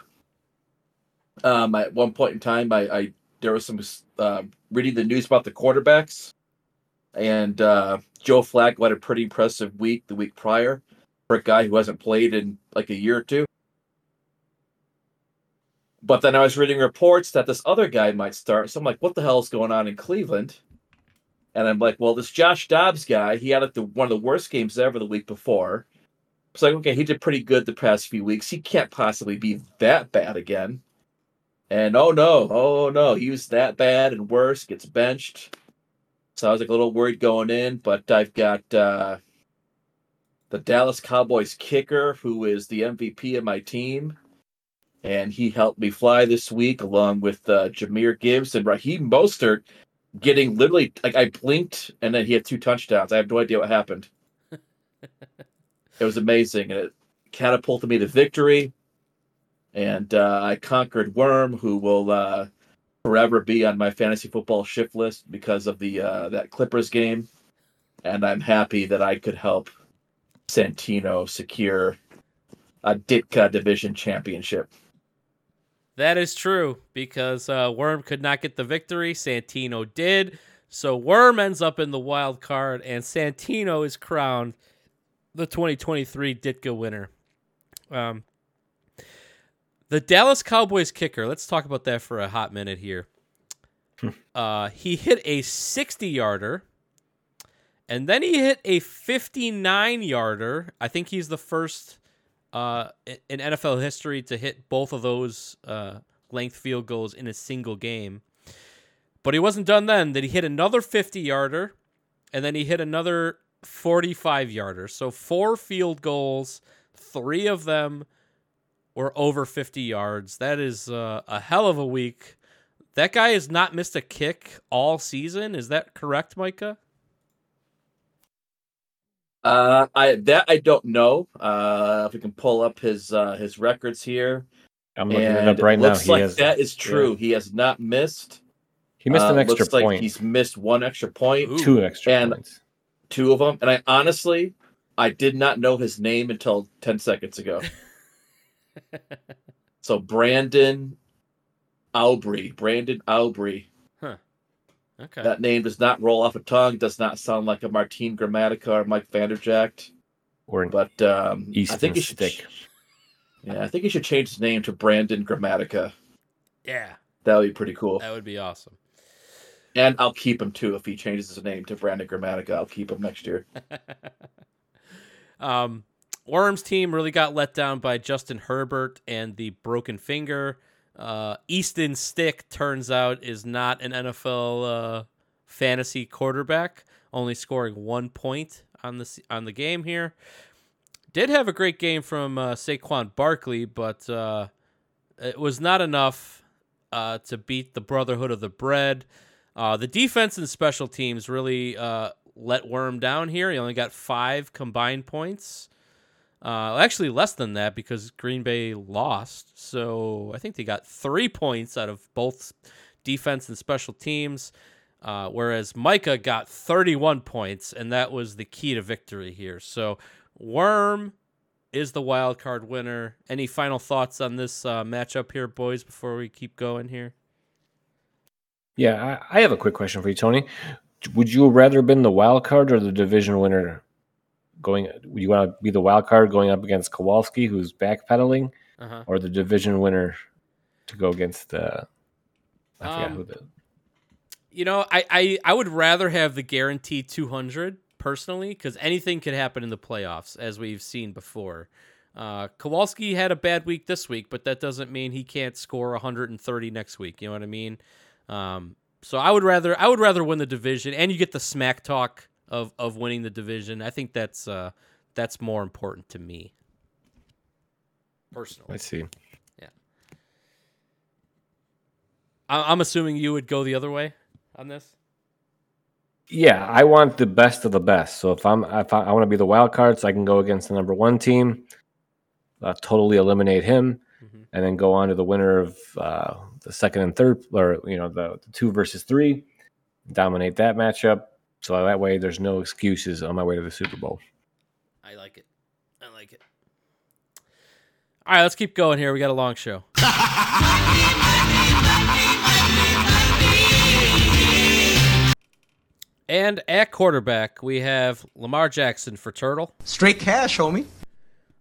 Um, at one point in time, I, I there was some uh, reading the news about the quarterbacks, and uh, Joe Flacco had a pretty impressive week the week prior for a guy who hasn't played in like a year or two. But then I was reading reports that this other guy might start. So I'm like, what the hell is going on in Cleveland? And I'm like, well, this Josh Dobbs guy, he had like the one of the worst games ever the week before. It's like, okay, he did pretty good the past few weeks. He can't possibly be that bad again. And oh no, oh no, he was that bad and worse, gets benched. So I was like a little worried going in, but I've got uh the Dallas Cowboys kicker, who is the MVP of my team and he helped me fly this week along with uh, Jahmyr Gibbs and Raheem Mostert getting literally like I blinked and then he had two touchdowns. I have no idea what happened. It was amazing and it catapulted me to victory. And uh, I conquered Worm, who will uh, forever be on my fantasy football shift list because of the uh, that Clippers game. and I'm happy that I could help Santino secure a Ditka Division Championship. That is true because uh, Worm could not get the victory. Santino did. So Worm ends up in the wild card, and Santino is crowned the 2023 Ditka winner. Um, the Dallas Cowboys kicker. Let's talk about that for a hot minute here. uh, he hit a 60 yarder, and then he hit a 59 yarder. I think he's the first uh, in NFL history to hit both of those uh, length field goals in a single game. But he wasn't done then. That he hit another 50 yarder, and then he hit another 45 yarder. So four field goals, three of them were over 50 yards. That is uh, a hell of a week. That guy has not missed a kick all season. Is that correct, Micah? Uh, I that I don't know. Uh, if we can pull up his uh, his records here. I'm looking it And up right now. looks He like has that is true. He has not missed. he missed an Uh, extra looks like point, he's missed one extra point, Ooh. two extra And- points. Two of them, and I honestly, I did not know his name until ten seconds ago. so Brandon Aubrey, Brandon Aubrey. Huh. Okay. That name does not roll off a tongue. Does not sound like a Martin Gramatica or Mike Vanderjagt. Or an But um, I Easton think he should. Stick. Yeah, I think he should change his name to Brandon Gramatica. yeah, That would be pretty cool. that would be awesome. And I'll keep him too if he changes his name to Brandon Gramatica. I'll keep him next year. um, Worms team really got let down by Justin Herbert and the broken finger. Uh, Easton Stick turns out is not an NFL uh, fantasy quarterback, only scoring one point on the on the game here. Did have a great game from uh, Saquon Barkley, but uh, it was not enough uh, to beat the Brotherhood of the Bread. Uh, the defense and special teams really uh, let Worm down here. He only got five combined points. Uh, actually, less than that because Green Bay lost. So I think they got three points out of both defense and special teams. Uh, whereas Micah got 31 points, and that was the key to victory here. So Worm is the wild card winner. Any final thoughts on this uh, matchup here, boys, before we keep going here? Yeah, I, I have a quick question for you, Tony. Would you rather have been the wild card or the division winner? Going, would you want to be the wild card going up against Kowalski, who's backpedaling, Uh-huh. or the division winner to go against the? I forgot Um, who the. You know, I, I, I would rather have the guaranteed 200 personally because anything could happen in the playoffs, as we've seen before. Uh, Kowalski had a bad week this week, but that doesn't mean he can't score 130 next week. You know what I mean? Um, so I would rather I would rather win the division, and you get the smack talk of of winning the division. I think that's uh, that's more important to me personally. Let's see. I- I'm assuming you would go the other way on this. Yeah, I want the best of the best. So if I'm if I, I want to be the wild card, so I can go against the number one team, uh, totally eliminate him, Mhm. and then go on to the winner of uh, the second and third, or you know the, the two versus three, dominate that matchup. So that way, there's no excuses on my way to the Super Bowl. I like it. I like it. All right, let's keep going here. We got a long show. and at quarterback, we have Lamar Jackson for Turtle. Straight cash, homie.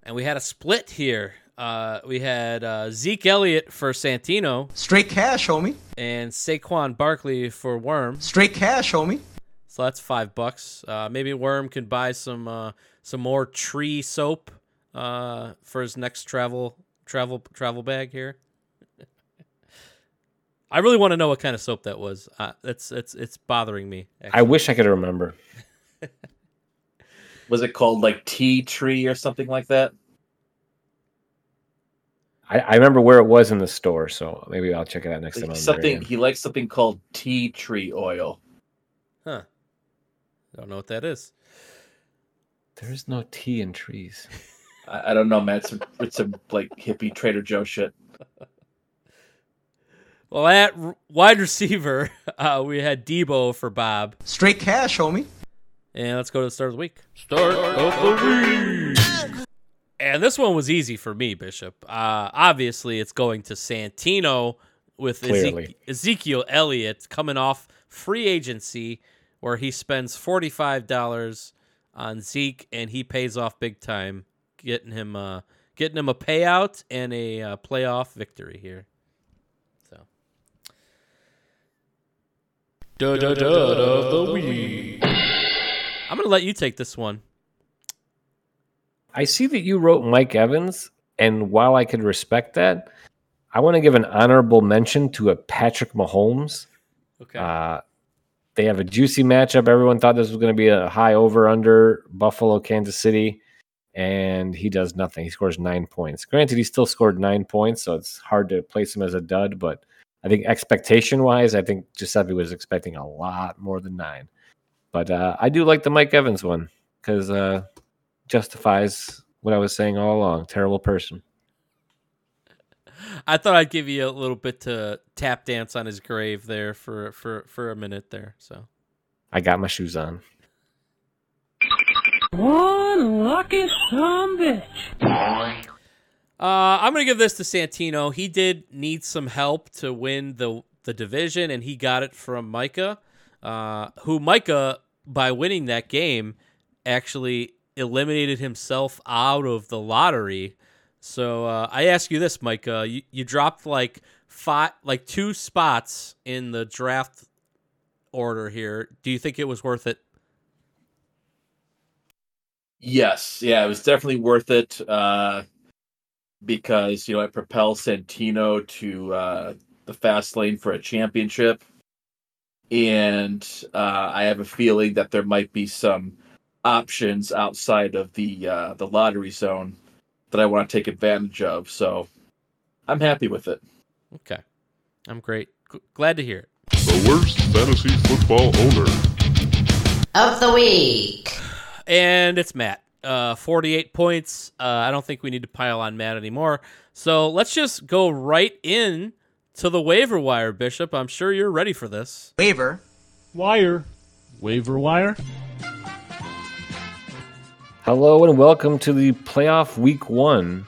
And we had a split here. Uh, we had uh, Zeke Elliott for Santino Straight cash, homie. and Saquon Barkley for Worm. Straight cash, homie. So that's five bucks. Uh, maybe Worm can buy some uh, some more tree soap uh, for his next travel travel travel bag here. I really want to know what kind of soap that was. Uh, it's it's it's bothering me. I wish I could remember. Was it called like Tea Tree or something like that? I, I remember where it was in the store, so maybe I'll check it out next time. Something he likes something called tea tree oil. Huh. I don't know what that is. There's no tea in trees. I, I don't know, man. It's some, it's some like hippie Trader Joe shit. Well, at wide receiver, uh, we had Deebo for Bob, Straight cash, homie. And let's go to the start of the week. Start of the week. And this one was easy for me, Bishop. Uh, obviously, it's going to Santino with Clearly. Ezek- Ezekiel Elliott coming off free agency, where he spends forty five dollars on Zeke, and he pays off big time, getting him uh, getting him a payout and a uh, playoff victory here. So Dud dud dud of the week. I'm gonna let you take this one. I see that you wrote Mike Evans, and while I could respect that, I want to give an honorable mention to a Patrick Mahomes. Okay. Uh, they have a juicy matchup. Everyone thought this was going to be a high over under Buffalo, Kansas City, and he does nothing. He scores nine points. Granted, he still scored nine points, so it's hard to place him as a dud. But I think expectation wise, I think Giuseppe was expecting a lot more than nine. But uh, I do like the Mike Evans one because uh, justifies what I was saying all along. Terrible person. I thought I'd give you a little bit to tap dance on his grave there for for for a minute there. So I got my shoes on. One lucky son bitch. Uh, I'm gonna give this to Santino. He did need some help to win the the division, and he got it from Micah, uh, who Micah by winning that game actually eliminated himself out of the lottery. So uh, I ask you this, Micah: you, you dropped like five, like two spots in the draft order here. Do you think it was worth it? Yes, yeah, it was definitely worth it uh, because you know it propels Santino to uh, the fast lane for a championship, and uh, I have a feeling that there might be some options outside of the uh, the lottery zone that I want to take advantage of. So I'm happy with it. Okay, I'm great. G- glad to hear it. The worst fantasy football owner. of the week. and it's Matt. Uh, 48 points. Uh, I don't think we need to pile on Matt anymore. So let's just go right in to the waiver wire, Bishop. I'm sure you're ready for this. Waiver. Wire. Waiver wire. Hello and welcome to the playoff week one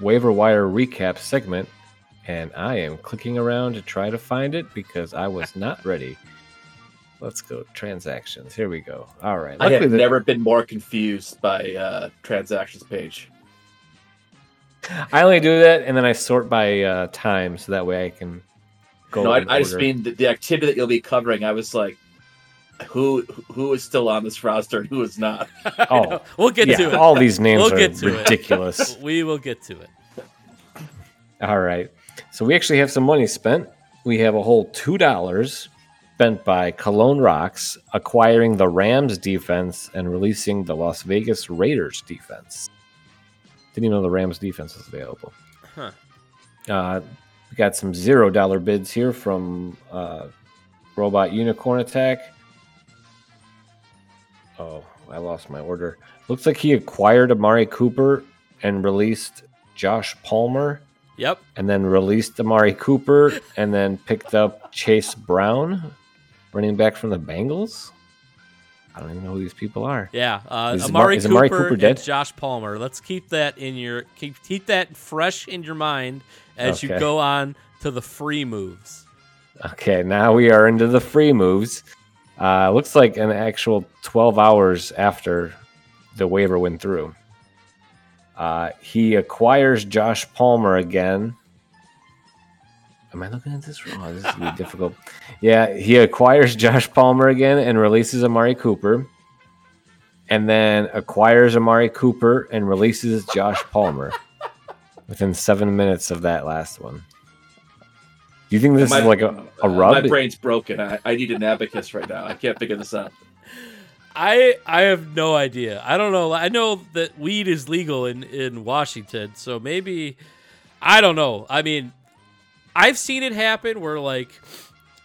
waiver wire recap segment. And I am clicking around to try to find it because I was not ready. Let's go transactions. Here we go. All right. I have never been more confused by uh, transactions page. I only do that and then I sort by uh, time so that way I can go. no, I, I just mean the, the activity that you'll be covering. I was like, who who is still on this roster and who is not? Oh, We'll get yeah, to it. all these names We'll are get to it. ridiculous. We will get to it. All right. So we actually have some money spent. We have a whole two dollars spent by Cologne Rocks acquiring the Rams defense and releasing the Las Vegas Raiders defense. Didn't even know the Rams defense was available. Huh. Uh, we got some zero dollar bids here from uh, Robot Unicorn Attack. Oh, I lost my order. Looks like he acquired Amari Cooper and released Josh Palmer Yep. and then released Amari Cooper and then picked up Chase Brown, running back from the Bengals. I don't even know who these people are. Yeah. Uh, Is Amar- Amari, is Cooper, Amari Cooper dead? and Josh Palmer. Let's keep that in your keep keep that fresh in your mind as you go on to the free moves. Okay, now we are into the free moves. Uh, looks like an actual 12 hours after the waiver went through. Uh, he acquires Josh Palmer again. Am I looking at this wrong? This is gonna be difficult. Yeah, he acquires Josh Palmer again and releases Amari Cooper, and then acquires Amari Cooper and releases Josh Palmer within seven minutes of that last one. Do you think this My- is like a, a rub? My brain's broken. I, I need an abacus right now. I can't figure this out. I I have no idea. I don't know. I know that weed is legal in in Washington, so maybe I don't know. I mean, I've seen it happen where like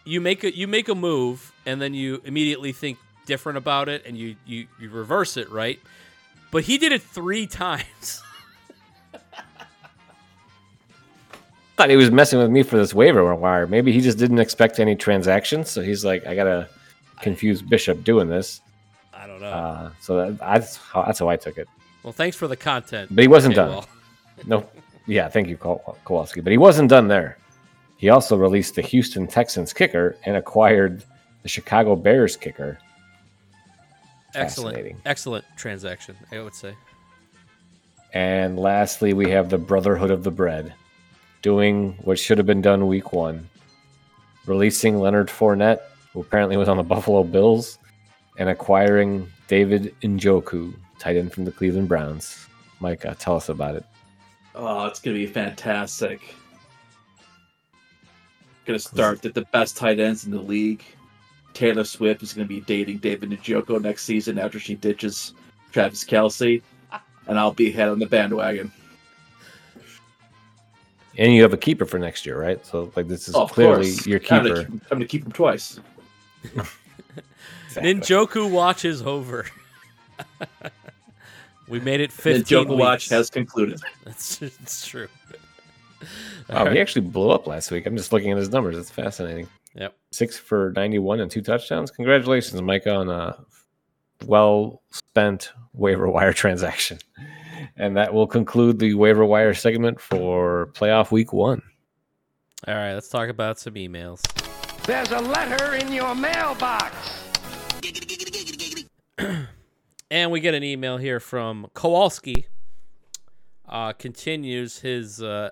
you make a you make a move and then you immediately think different about it and you you you reverse it, right? But he did it 3 times. Thought he was messing with me for this waiver wire. Maybe he just didn't expect any transactions, so he's like, I gotta confuse Bishop doing this. I don't know. Uh, so that, that's how that's how I took it. well, thanks for the content. But he wasn't Okay, done. well, Nope. Yeah, thank you, Kowalski. But he wasn't done there. He also released the Houston Texans kicker and acquired the Chicago Bears kicker. excellent, excellent transaction. I would say. And lastly, we have the Brotherhood of the Bread doing what should have been done week one, releasing Leonard Fournette, who apparently was on the Buffalo Bills, and acquiring David Njoku, tight end from the Cleveland Browns. Micah, tell us about it. Oh, it's gonna be fantastic. Gonna start at the best tight ends in the league. Taylor Swift is gonna be dating David Njoku next season after she ditches Travis Kelce, and I'll be head on the bandwagon. And you have a keeper for next year, right? So, like, this is Oh, clearly course. your I'm keeper. gonna, keep- I'm gonna keep him twice. Njoku watch is over. we made it The 15 Joker watch has concluded. That's it's true. Wow, he actually blew up last week. I'm just looking at his numbers. It's fascinating. Yep. Six for 91 and two touchdowns. Congratulations, Micah, on a well spent waiver wire transaction. And that will conclude the waiver wire segment for playoff week one. All right, let's talk about some emails. There's a letter in your mailbox. And we get an email here from Kowalski. Uh, continues his uh,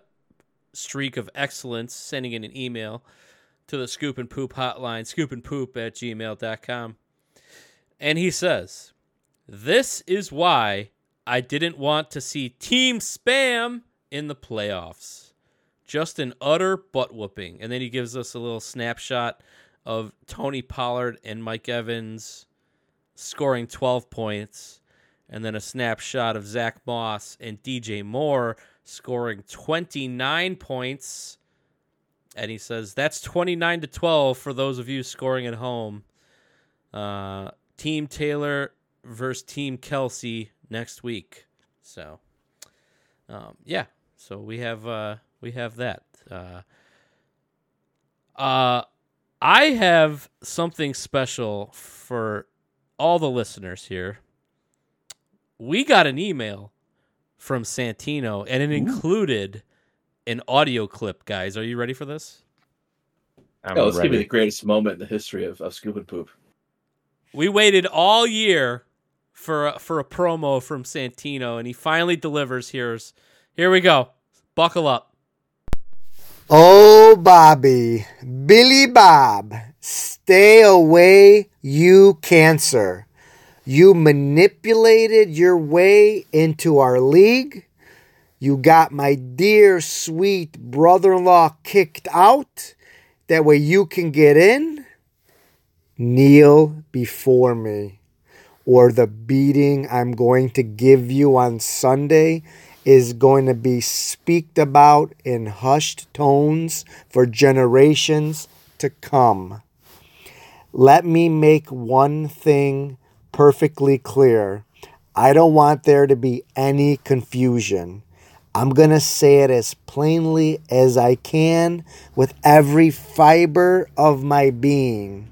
streak of excellence, sending in an email to the Scoop and Poop hotline, scoopandpoop at gmail.com. And he says, This is why I didn't want to see Team Spam in the playoffs. Just an utter butt whooping. And then he gives us a little snapshot of Tony Pollard and Mike Evans scoring 12 points, and then a snapshot of Zach Moss and DJ Moore scoring 29 points. And he says that's 29 to 12 for those of you scoring at home. Uh, Team Taylor versus Team Kelce next week. So, um, yeah. So we have uh, we have that. Uh, uh, I have something special for all the listeners here. We got an email from Santino, and it included an audio clip. Guys, are you ready for this? I'm oh, it's gonna be ready. the greatest moment in the history of, of Scoop and Poop. We waited all year for a, for a promo from Santino, and he finally delivers. Here's here we go. Buckle up. Oh, Bobby, Billy Bob, stay away, you cancer. You manipulated your way into our league. You got my dear, sweet brother in law kicked out. That way you can get in. Kneel before me, or the beating I'm going to give you on Sunday is going to be speaked about in hushed tones for generations to come. Let me make one thing perfectly clear. I don't want there to be any confusion. I'm going to say it as plainly as I can with every fiber of my being.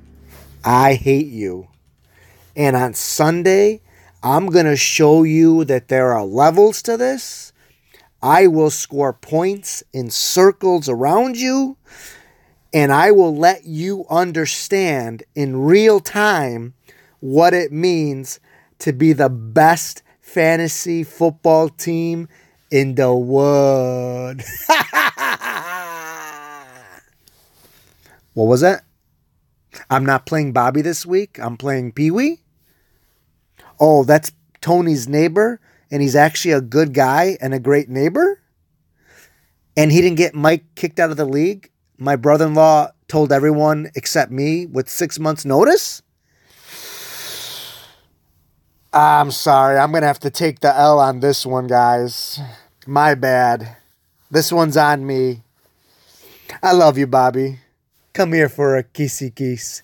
I hate you. And on Sunday, I'm going to show you that there are levels to this. I will score points in circles around you, and I will let you understand in real time what it means to be the best fantasy football team in the world. what was that? I'm not playing Bobby this week. I'm playing Pee Wee. Oh, that's Tony's neighbor, and he's actually a good guy and a great neighbor. And he didn't get Mike kicked out of the league. My brother in law told everyone except me with six months' notice. I'm sorry. I'm going to have to take the L on this one, guys. My bad. This one's on me. I love you, Bobby. Come here for a kissy kiss.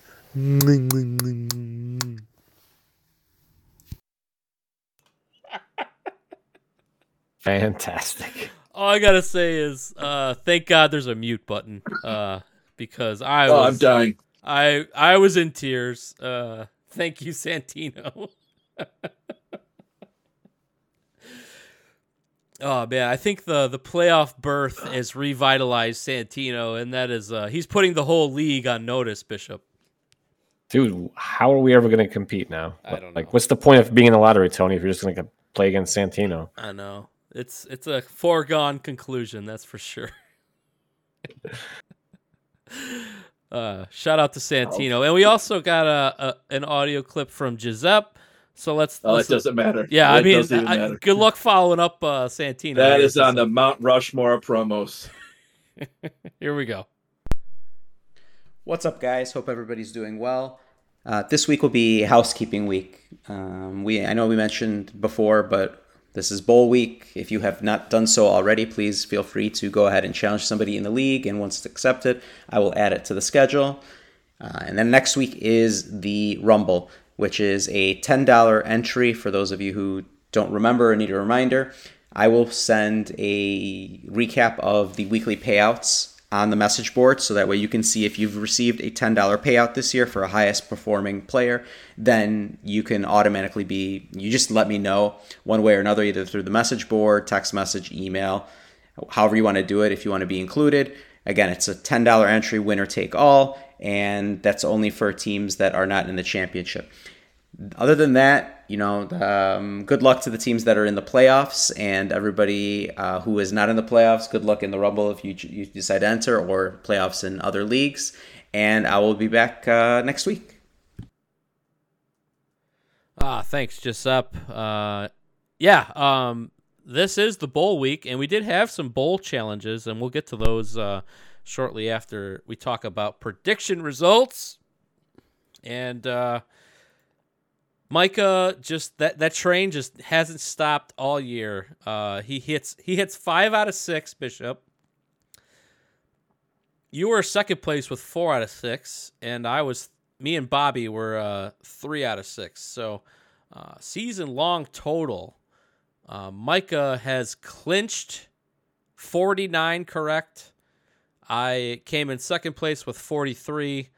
Fantastic. All I gotta say is, uh, thank God there's a mute button, uh, because I Oh, was I'm dying. I I was in tears. Uh, thank you, Santino. Oh man, I think the the playoff berth has revitalized Santino, and that is uh, he's putting the whole league on notice. Bishop, Dude, how are we ever going to compete now? I don't Like, what's the point of being in the lottery, Tony, if you're just going to play against Santino? I know it's it's a foregone conclusion, that's for sure. uh, shout out to Santino, and we also got a, a an audio clip from Giuseppe. So let's. Oh, it doesn't matter. Yeah, I mean, doesn't even I- good luck following up uh, Santino. That is on the Mount Rushmore promos. Here we go. What's up, guys? Hope everybody's doing well. Uh, this week will be housekeeping week. Um, we I know we mentioned before, but this is bowl week. If you have not done so already, please feel free to go ahead and challenge somebody in the league. And once it's accepted, I will add it to the schedule. Uh, and then next week is the Rumble, which is a $10 entry for those of you who don't remember or need a reminder. I will send a recap of the weekly payouts on the message board so that way you can see if you've received a $10 payout this year for a highest performing player then you can automatically be you just let me know one way or another either through the message board text message email however you want to do it if you want to be included. Again it's a $10 entry winner take all and that's only for teams that are not in the championship. Other than that, you know, um, good luck to the teams that are in the playoffs and everybody uh, who is not in the playoffs. Good luck in the Rumble if you, you decide to enter or playoffs in other leagues. And I will be back uh, next week. Ah, thanks, Giuseppe. Uh, yeah, um, this is the bowl week, and we did have some bowl challenges, and we'll get to those uh, shortly after we talk about prediction results. And uh, Micah, just that that train just hasn't stopped all year. Uh, he hits he hits five out of six, Bishop. You were second place with four out of six, and I was me and Bobby were uh, three out of six. So uh, season long total, uh, Micah has clinched forty nine correct. I came in second place with forty three,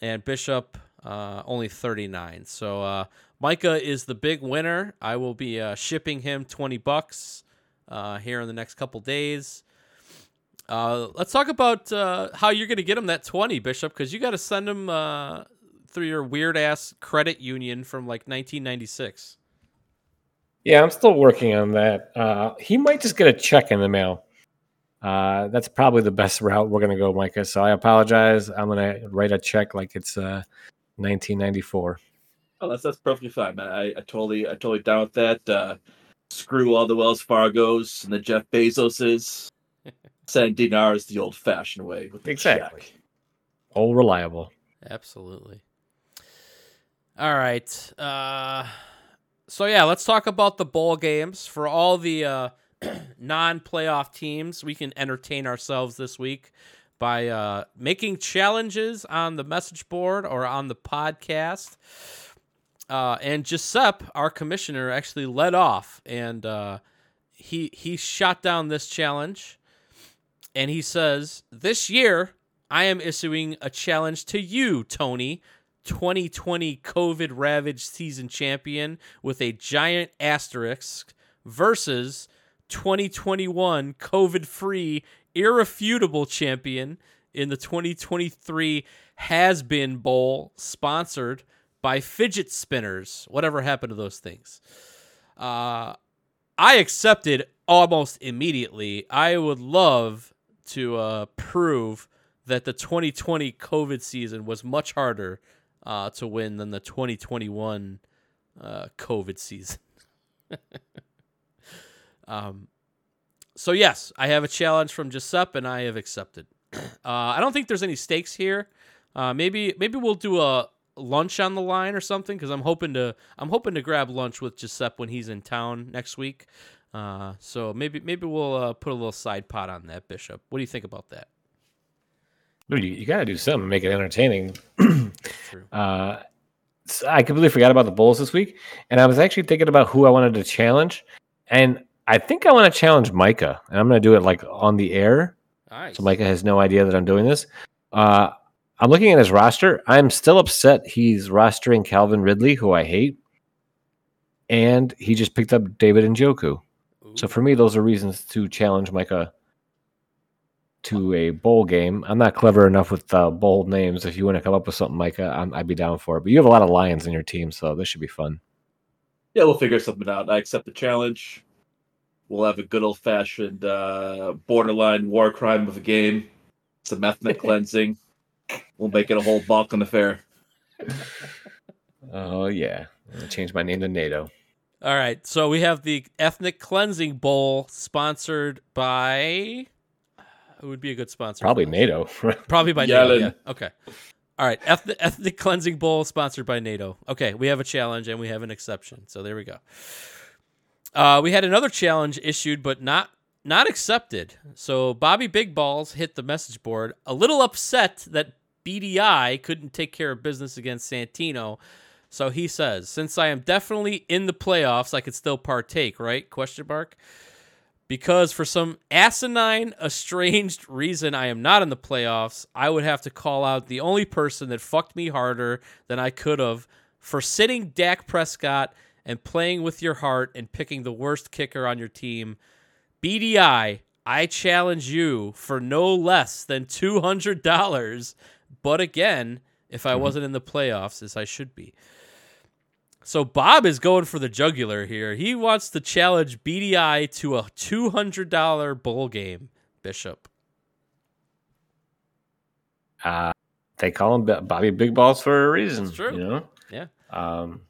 and Bishop uh, only 39. So uh, Micah is the big winner. I will be uh, shipping him 20 bucks uh, here in the next couple days. Uh, let's talk about uh, how you're going to get him that 20, Bishop, because you got to send him uh, through your weird ass credit union from like 1996. Yeah, I'm still working on that. Uh, he might just get a check in the mail. Uh, that's probably the best route we're going to go, Micah. So I apologize. I'm going to write a check like it's uh, 1994. Oh, that's that's perfectly fine, man. I, I totally I totally down with that. Uh, screw all the Wells Fargos and the Jeff Bezoses. Send dinars the old-fashioned way with the Exactly. check. All reliable. Absolutely. All right. Uh, so yeah, let's talk about the bowl games for all the uh, non-playoff teams. We can entertain ourselves this week by uh, making challenges on the message board or on the podcast. Uh, and Giuseppe, our commissioner, actually led off, and uh, he he shot down this challenge, and he says, "This year, I am issuing a challenge to you, Tony, 2020 COVID ravaged season champion with a giant asterisk versus 2021 COVID free irrefutable champion in the 2023 Has Been Bowl, sponsored by fidget spinners. Whatever happened to those things? Uh, I accepted almost immediately. I would love to uh, prove that the 2020 COVID season was much harder uh, to win than the 2021 uh, COVID season. um, so yes, I have a challenge from Giuseppe, and I have accepted. Uh, I don't think there's any stakes here. Uh, maybe maybe we'll do a lunch on the line or something because I'm hoping to I'm hoping to grab lunch with Giuseppe when he's in town next week. Uh, so maybe maybe we'll uh, put a little side pot on that, Bishop. What do you think about that? Dude, you, you got to do something, make it entertaining. uh, I completely forgot about the Bulls this week, and I was actually thinking about who I wanted to challenge, and I think I want to challenge Micah, and I'm going to do it like on the air, Nice. so Micah has no idea that I'm doing this. Uh, I'm looking at his roster. I'm still upset he's rostering Calvin Ridley, who I hate. and he just picked up David Njoku. So for me, those are reasons to challenge Micah to a bowl game. I'm not clever enough with uh, bold names. If you want to come up with something, Micah, I'm, I'd be down for it. But you have a lot of Lions in your team, so this should be fun. Yeah, we'll figure something out. I accept the challenge. We'll have a good old fashioned uh, borderline war crime of a game. Some ethnic cleansing. We'll make it a whole Balkan affair. Oh yeah, I'm gonna change my name to NATO. All right, so we have the ethnic cleansing bowl sponsored by. Who would be a good sponsor? Probably NATO. Probably by NATO. Yeah. Okay. All right. Ethnic, ethnic cleansing bowl sponsored by NATO. Okay, we have a challenge and we have an exception. So there we go. Uh, we had another challenge issued, but not not accepted. So Bobby Big Balls hit the message board, a little upset that BDI couldn't take care of business against Santino. So he says, "Since I am definitely in the playoffs, I could still partake, right?" Question mark. Because for some asinine, estranged reason I am not in the playoffs, I would have to call out the only person that fucked me harder than I could have for sitting Dak Prescott and playing with your heart and picking the worst kicker on your team. BDI, I challenge you for no less than $200. But again, if I wasn't in the playoffs, as I should be. So Bob is going for the jugular here. He wants to challenge BDI to a $200 bowl game, Bishop. Uh, they call him Bobby Big Balls for a reason. That's true. You know. Yeah. Um,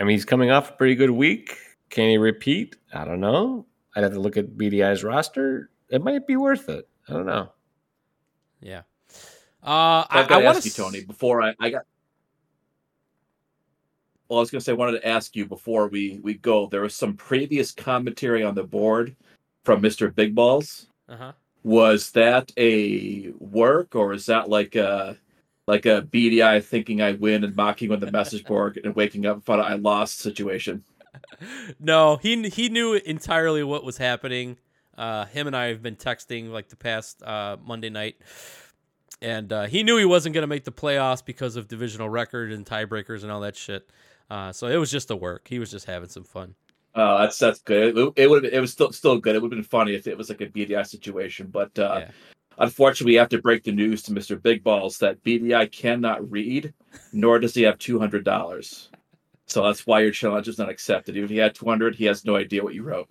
I mean, he's coming off a pretty good week. Can he repeat? I don't know. I'd have to look at BDI's roster. It might be worth it. I don't know. Yeah. Uh, I, I've got I to want ask you, Tony, before I, I got. Well, I was going to say, I wanted to ask you before we, we go. There was some previous commentary on the board from Mr. Big Balls. Uh-huh. Was that a work or is that like a like a BDI thinking I win and mocking on the message board and waking up and I lost situation? No, he he knew entirely what was happening. Uh, him and I have been texting like the past uh, Monday night, and uh, he knew he wasn't going to make the playoffs because of divisional record and tiebreakers and all that shit. Uh, so it was just a work. He was just having some fun. Oh, that's that's good. It, it would it was still still good. It would have been funny if it was like a BDI situation, but uh, unfortunately, we have to break the news to Mister Big Balls that BDI cannot read, nor does he have two hundred dollars. So that's why your challenge is not accepted. Even if he had two hundred, he has no idea what you wrote.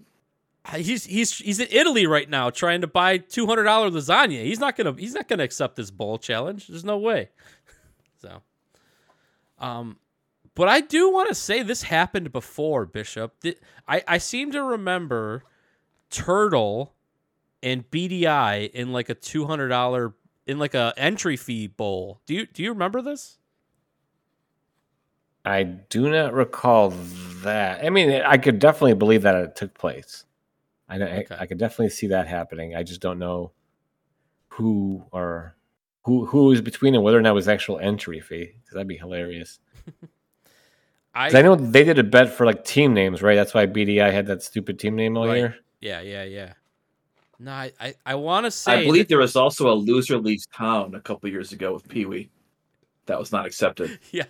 Uh, He's he's he's in Italy right now trying to buy two hundred dollar lasagna. He's not gonna he's not gonna accept this bowl challenge. There's no way. So, um, but I do want to say this happened before Bishop. I I seem to remember Turtle and BDI in like a two hundred dollar in like a entry fee bowl. Do you do you remember this? I do not recall that. I mean, I could definitely believe that it took place. I, I, I could definitely see that happening. I just don't know who or who who was between and whether or not it was actual entry fee. Because that'd be hilarious. 'Cause I, know they did a bet for like team names, right? That's why BDI had that stupid team name all Right. year. Yeah, yeah, yeah. No, I I, I want to say I believe that- there was also a loser leaves town a couple years ago with Pee Wee. That was not accepted. Yeah.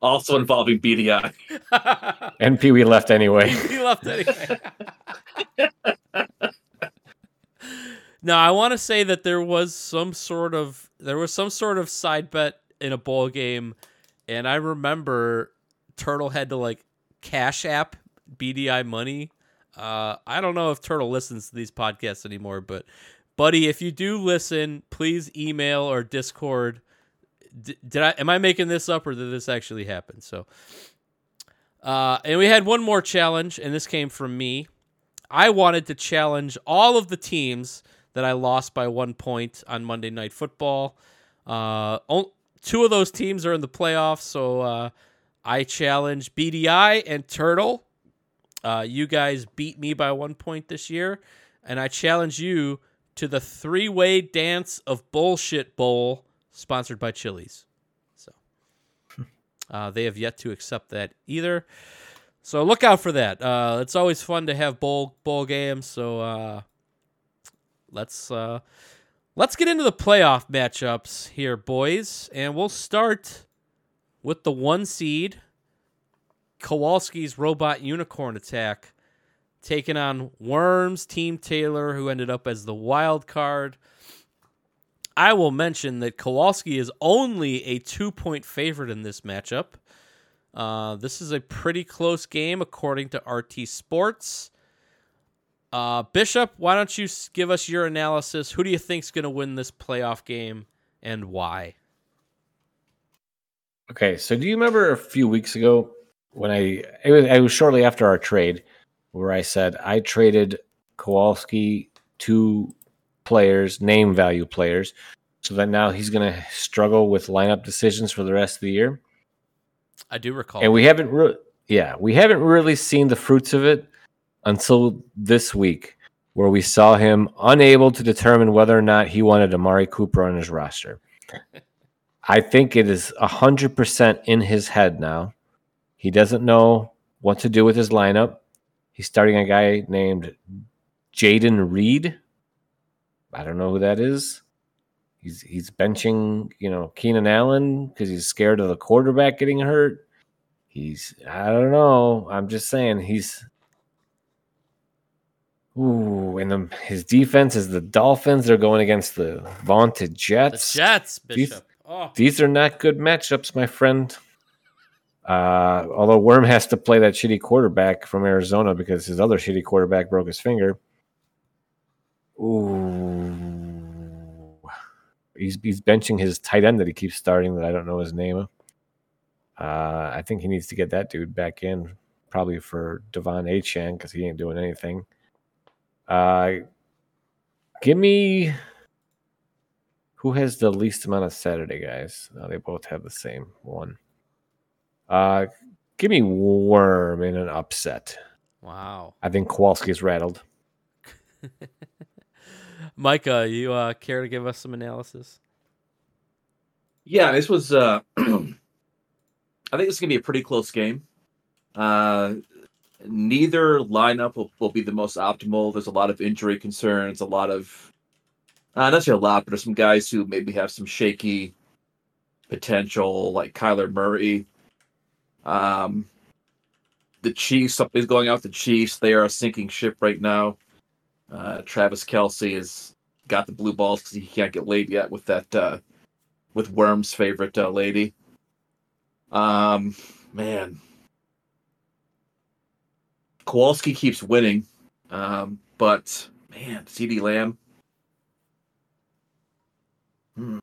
Also involving BDI. And Pee Wee left anyway. he left anyway. no, I want to say that there was some sort of there was some sort of side bet in a bowl game, and I remember Turtle had to like cash app BDI money. Uh, I don't know if Turtle listens to these podcasts anymore, but buddy, if you do listen, please email or Discord. D- did I am I making this up or did this actually happen? So, uh, and we had one more challenge, and this came from me. I wanted to challenge all of the teams that I lost by one point on Monday Night Football. Uh, two of those teams are in the playoffs, so uh, I challenge BDI and Turtle. Uh, you guys beat me by one point this year, and I challenge you to the three-way dance of bullshit bowl sponsored by Chili's. So uh, they have yet to accept that either. So look out for that. Uh, it's always fun to have bowl bowl games. So uh, let's uh, let's get into the playoff matchups here, boys, and we'll start with the one seed Kowalski's robot unicorn attack, taking on Worms Team Taylor, who ended up as the wild card. I will mention that Kowalski is only a two point favorite in this matchup. Uh, this is a pretty close game according to RT Sports. Uh, Bishop, why don't you give us your analysis? Who do you think's going to win this playoff game and why? Okay, so do you remember a few weeks ago when I it was, it was shortly after our trade where I said I traded Kowalski to players, name value players, so that now he's going to struggle with lineup decisions for the rest of the year. I do recall. And we haven't really, yeah, we haven't really seen the fruits of it until this week, where we saw him unable to determine whether or not he wanted Amari Cooper on his roster. I think it is hundred percent in his head now. He doesn't know what to do with his lineup. He's starting a guy named Jayden Reed. I don't know who that is. He's he's benching, you know, Keenan Allen because he's scared of the quarterback getting hurt. He's I don't know. I'm just saying he's Ooh, and the, his defense is the Dolphins. They're going against the vaunted Jets. The Jets, These- Bishop. Oh. These are not good matchups, my friend. Uh, although Worm has to play that shitty quarterback from Arizona because his other shitty quarterback broke his finger. Ooh, he's he's benching his tight end that he keeps starting that I don't know his name. Uh, I think he needs to get that dude back in, probably for De'Von Achane because he ain't doing anything. Uh, give me who has the least amount of Saturday guys? They both have the same one. Uh, give me Worm in an upset. Wow. I think Kowalski's rattled. Micah, you uh, care to give us some analysis? Yeah, this was. Uh, I think this is gonna be a pretty close game. Uh, neither lineup will, will be the most optimal. There's a lot of injury concerns, a lot of uh, not necessarily a lot, but there's some guys who maybe have some shaky potential, like Kyler Murray. Um, the Chiefs, something's going out the Chiefs. They are a sinking ship right now. Uh, Travis Kelce has got the blue balls because he can't get laid yet with that uh, with Worm's favorite uh, lady. Um, man, Kowalski keeps winning, um, but man, CeeDee Lamb. Hmm.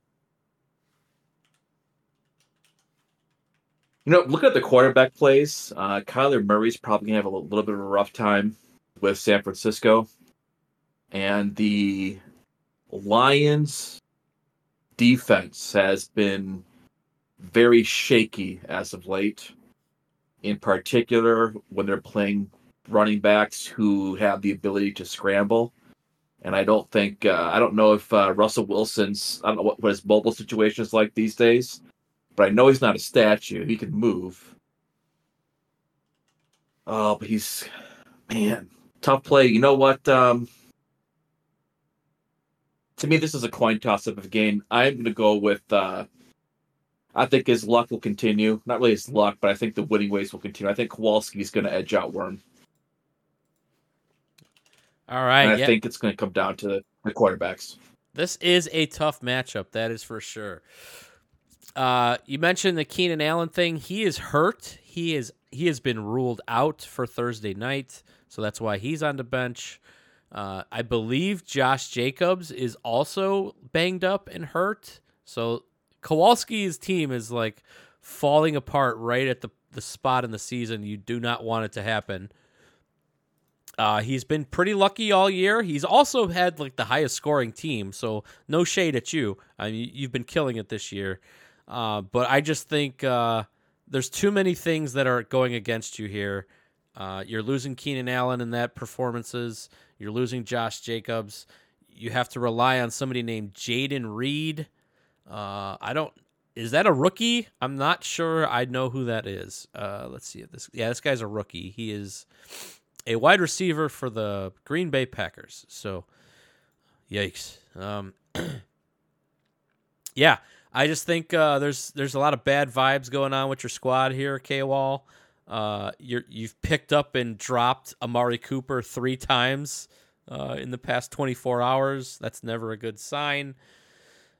You know, looking at the quarterback plays, uh, Kyler Murray's probably gonna have a little, bit of a rough time with San Francisco, and the Lions' defense has been very shaky as of late. In particular, when they're playing running backs who have the ability to scramble. And I don't think uh, I don't know if uh, Russell Wilson's I don't know what, what his mobile situation is like these days, but I know he's not a statue. He can move. Oh, but he's man, tough play. You know what? Um, to me, this is a coin toss up of a game. I'm going to go with. Uh, I think his luck will continue. Not really his luck, but I think the winning ways will continue. I think Kowalski is going to edge out Worm. All right. and I yeah. think it's going to come down to the quarterbacks. This is a tough matchup, that is for sure. Uh, you mentioned the Keenan Allen thing. He is hurt. He is he has been ruled out for Thursday night, so that's why he's on the bench. Uh, I believe Josh Jacobs is also banged up and hurt. So Kowalski's team is like falling apart right at the the spot in the season you do not want it to happen. Uh, he's been pretty lucky all year. He's also had like the highest scoring team, so no shade at you. I mean, you've been killing it this year. Uh, but I just think uh, there's too many things that are going against you here. Uh, you're losing Keenan Allen in that performances. You're losing Josh Jacobs. You have to rely on somebody named Jayden Reed. Uh, I don't. Is that a rookie? I'm not sure. I know who that is. Uh, let's see. This yeah, this guy's a rookie. He is a wide receiver for the Green Bay Packers. So, yikes. Um, yeah, I just think uh, there's there's a lot of bad vibes going on with your squad here, K Wall. Uh, you're you've picked up and dropped Amari Cooper three times uh, in the past 24 hours. That's never a good sign.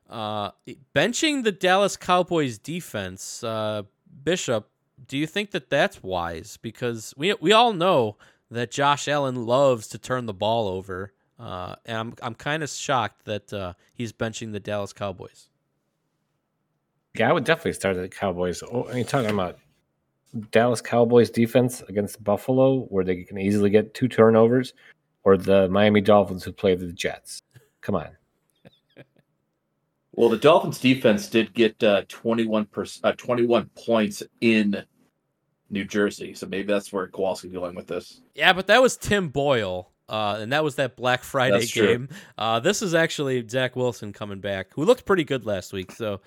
Uh, benching the Dallas Cowboys defense, uh, Bishop. Do you think that that's wise? Because we we all know that Josh Allen loves to turn the ball over, uh, and I'm I'm kind of shocked that he's benching the Dallas Cowboys. Yeah, I would definitely start the Cowboys. Oh, are you talking about Dallas Cowboys defense against Buffalo, where they can easily get two turnovers, or the Miami Dolphins who play the Jets? Come on. Well, the Dolphins defense did get uh, 21 percent, uh, 21 points in New Jersey, so maybe that's where Kowalski's going with this. Yeah, but that was Tim Boyle, uh, and that was that Black Friday That's game. Uh, this is actually Zach Wilson coming back, who looked pretty good last week. So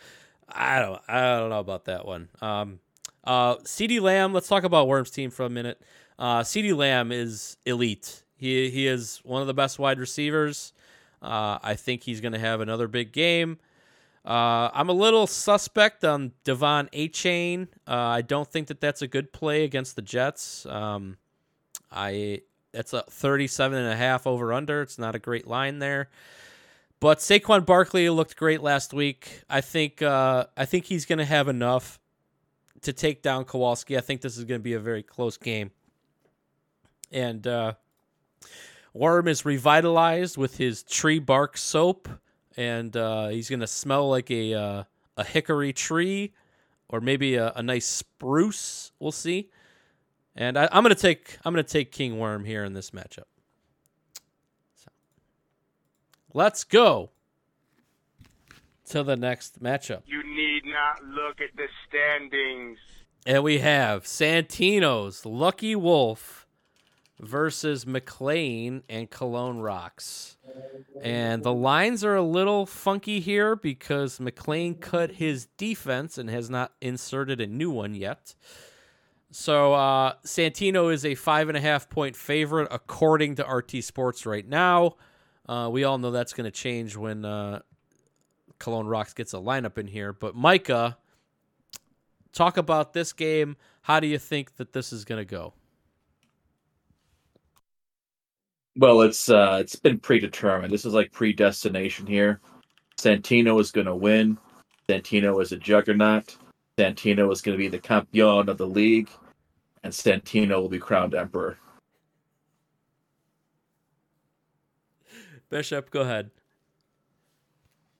I don't, I don't know about that one. Um, uh, CeeDee Lamb. Let's talk about Worms team for a minute. Uh, CeeDee Lamb is elite. He he is one of the best wide receivers. Uh, I think he's going to have another big game. Uh, I'm a little suspect on De'Von Achane. Uh, I don't think that that's a good play against the Jets. Um, I it's a 37 and a half over under. It's not a great line there. But Saquon Barkley looked great last week. I think uh, I think he's going to have enough to take down Kowalski. I think this is going to be a very close game. And uh, Worm is revitalized with his tree bark soap, and uh, he's going to smell like a uh, a hickory tree, or maybe a, a nice spruce. We'll see. And I, I'm going to take I'm going to take King Worm here in this matchup. So, let's go to the next matchup. You need not look at the standings. And we have Santino's Lucky Wolf versus McLean and Cologne Rocks. And the lines are a little funky here because McLean cut his defense and has not inserted a new one yet. So uh, Santino is a five and a half point favorite according to RT Sports right now. Uh, we all know that's going to change when uh, Cologne Rocks gets a lineup in here. But Micah, talk about this game. How do you think that this is going to go? Well, it's uh, it's been predetermined. This is like predestination here. Santino is going to win. Santino is a juggernaut. Santino is going to be the campeon of the league, and Santino will be crowned emperor. Bishop, go ahead.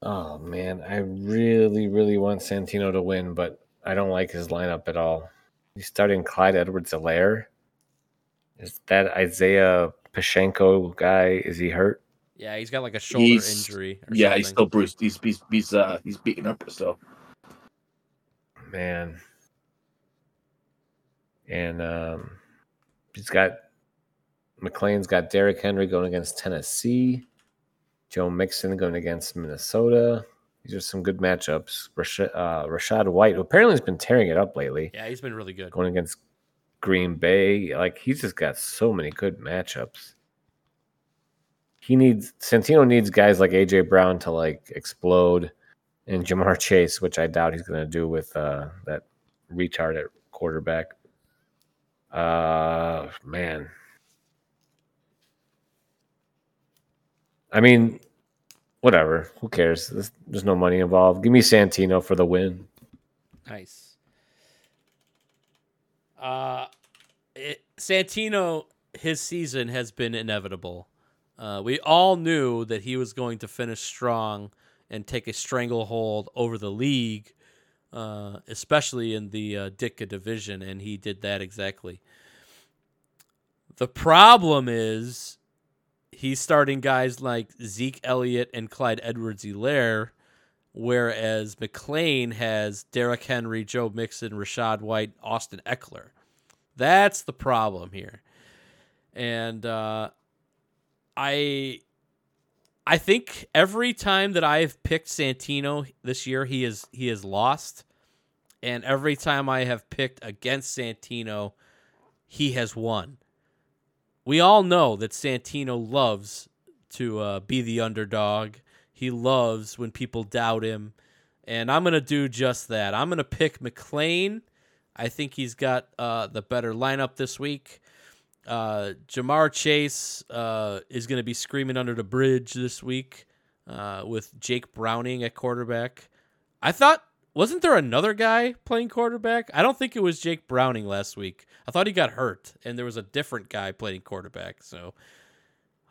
Oh man, I really, really want Santino to win, but I don't like his lineup at all. He's starting Clyde Edwards-Helaire. Is that Isiah Pacheco guy? Is he hurt? Yeah, he's got like a shoulder He's- injury. Or yeah, something. he's still bruised. He's he's he's uh he's beaten up still. Man. And um he's got McLean's got Derrick Henry going against Tennessee. Joe Mixon going against Minnesota. These are some good matchups. Rachaad, uh, Rachaad White, who apparently has been tearing it up lately, Yeah, he's been really good. going against Green Bay. Like he's just got so many good matchups. He needs Santino needs guys like AJ Brown to like explode, and Ja'Marr Chase, which I doubt he's going to do with uh, that retard at quarterback. Uh, man. I mean, whatever. Who cares? There's, there's no money involved. Give me Santino for the win. Nice. Uh, it, Santino, his season has been inevitable. Uh, we all knew that he was going to finish strong and take a stranglehold over the league, uh, especially in the uh, division, and he did that exactly. The problem is he's starting guys like Zeke Elliott and Clyde Edwards-Helaire, whereas McLean has Derrick Henry, Joe Mixon, Rachaad White, Austin Ekeler. That's the problem here. And uh, I I think every time that I've picked Santino this year, he is he has lost. And every time I have picked against Santino, he has won. We all know that Santino loves to uh, be the underdog. He loves when people doubt him. And I'm going to do just that. I'm going to pick McLean I think he's got uh, the better lineup this week. Uh, Ja'Marr Chase uh, is going to be screaming under the bridge this week uh, with Jake Browning at quarterback. I thought, wasn't there another guy playing quarterback? I don't think it was Jake Browning last week. I thought he got hurt, and there was a different guy playing quarterback. So,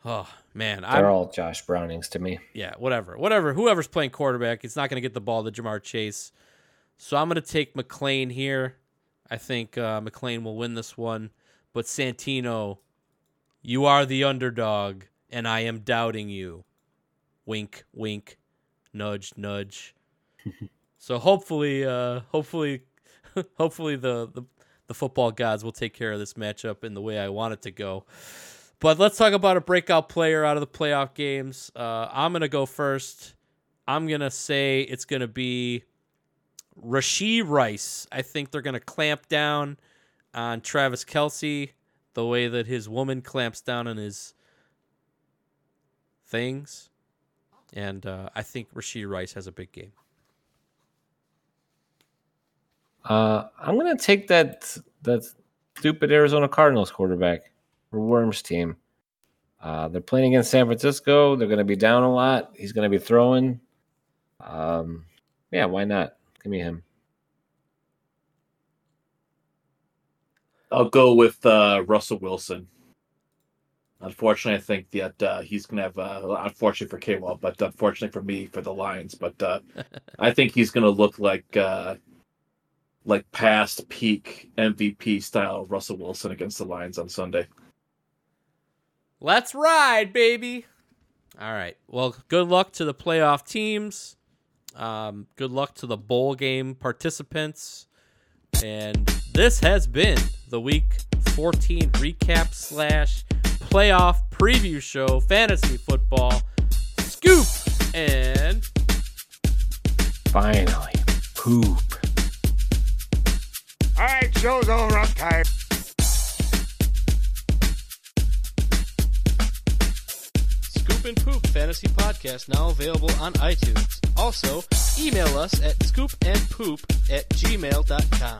oh man, They're I'm, all Josh Brownings to me. yeah, whatever, whatever. Whoever's playing quarterback, it's not going to get the ball to Ja'Marr Chase. So I'm going to take McLean here. I think uh, McLean will win this one. But Santino, you are the underdog, and I am doubting you. Wink, wink, nudge, nudge. so hopefully, uh, hopefully, hopefully the, the the football gods will take care of this matchup in the way I want it to go. But let's talk about a breakout player out of the playoff games. Uh, I'm gonna go first. I'm gonna say it's gonna be Rashee Rice. I think they're gonna clamp down on Travis Kelce the way that his woman clamps down on his things, and uh, I think Rashee Rice has a big game. Uh, I'm gonna take that that stupid Arizona Cardinals quarterback for Worms team. Uh, they're playing against San Francisco. They're gonna be down a lot. He's gonna be throwing. Um, yeah, why not? Give me him. I'll go with uh, Russell Wilson. Unfortunately, I think that uh, he's going to have, uh, unfortunately for K-Wall, but unfortunately for me, for the Lions. But uh, I think he's going to look like uh, like past peak MVP style Russell Wilson against the Lions on Sunday. Let's ride, baby. All right. Well, good luck to the playoff teams. Um, good luck to the bowl game participants. And this has been the week 14 recap slash playoff preview show, fantasy football, scoop, and finally poop. All right, show's over. I'm tired. Scoop and Poop Fantasy Podcast now available on iTunes. Also, email us at scoopandpoop at gmail.com.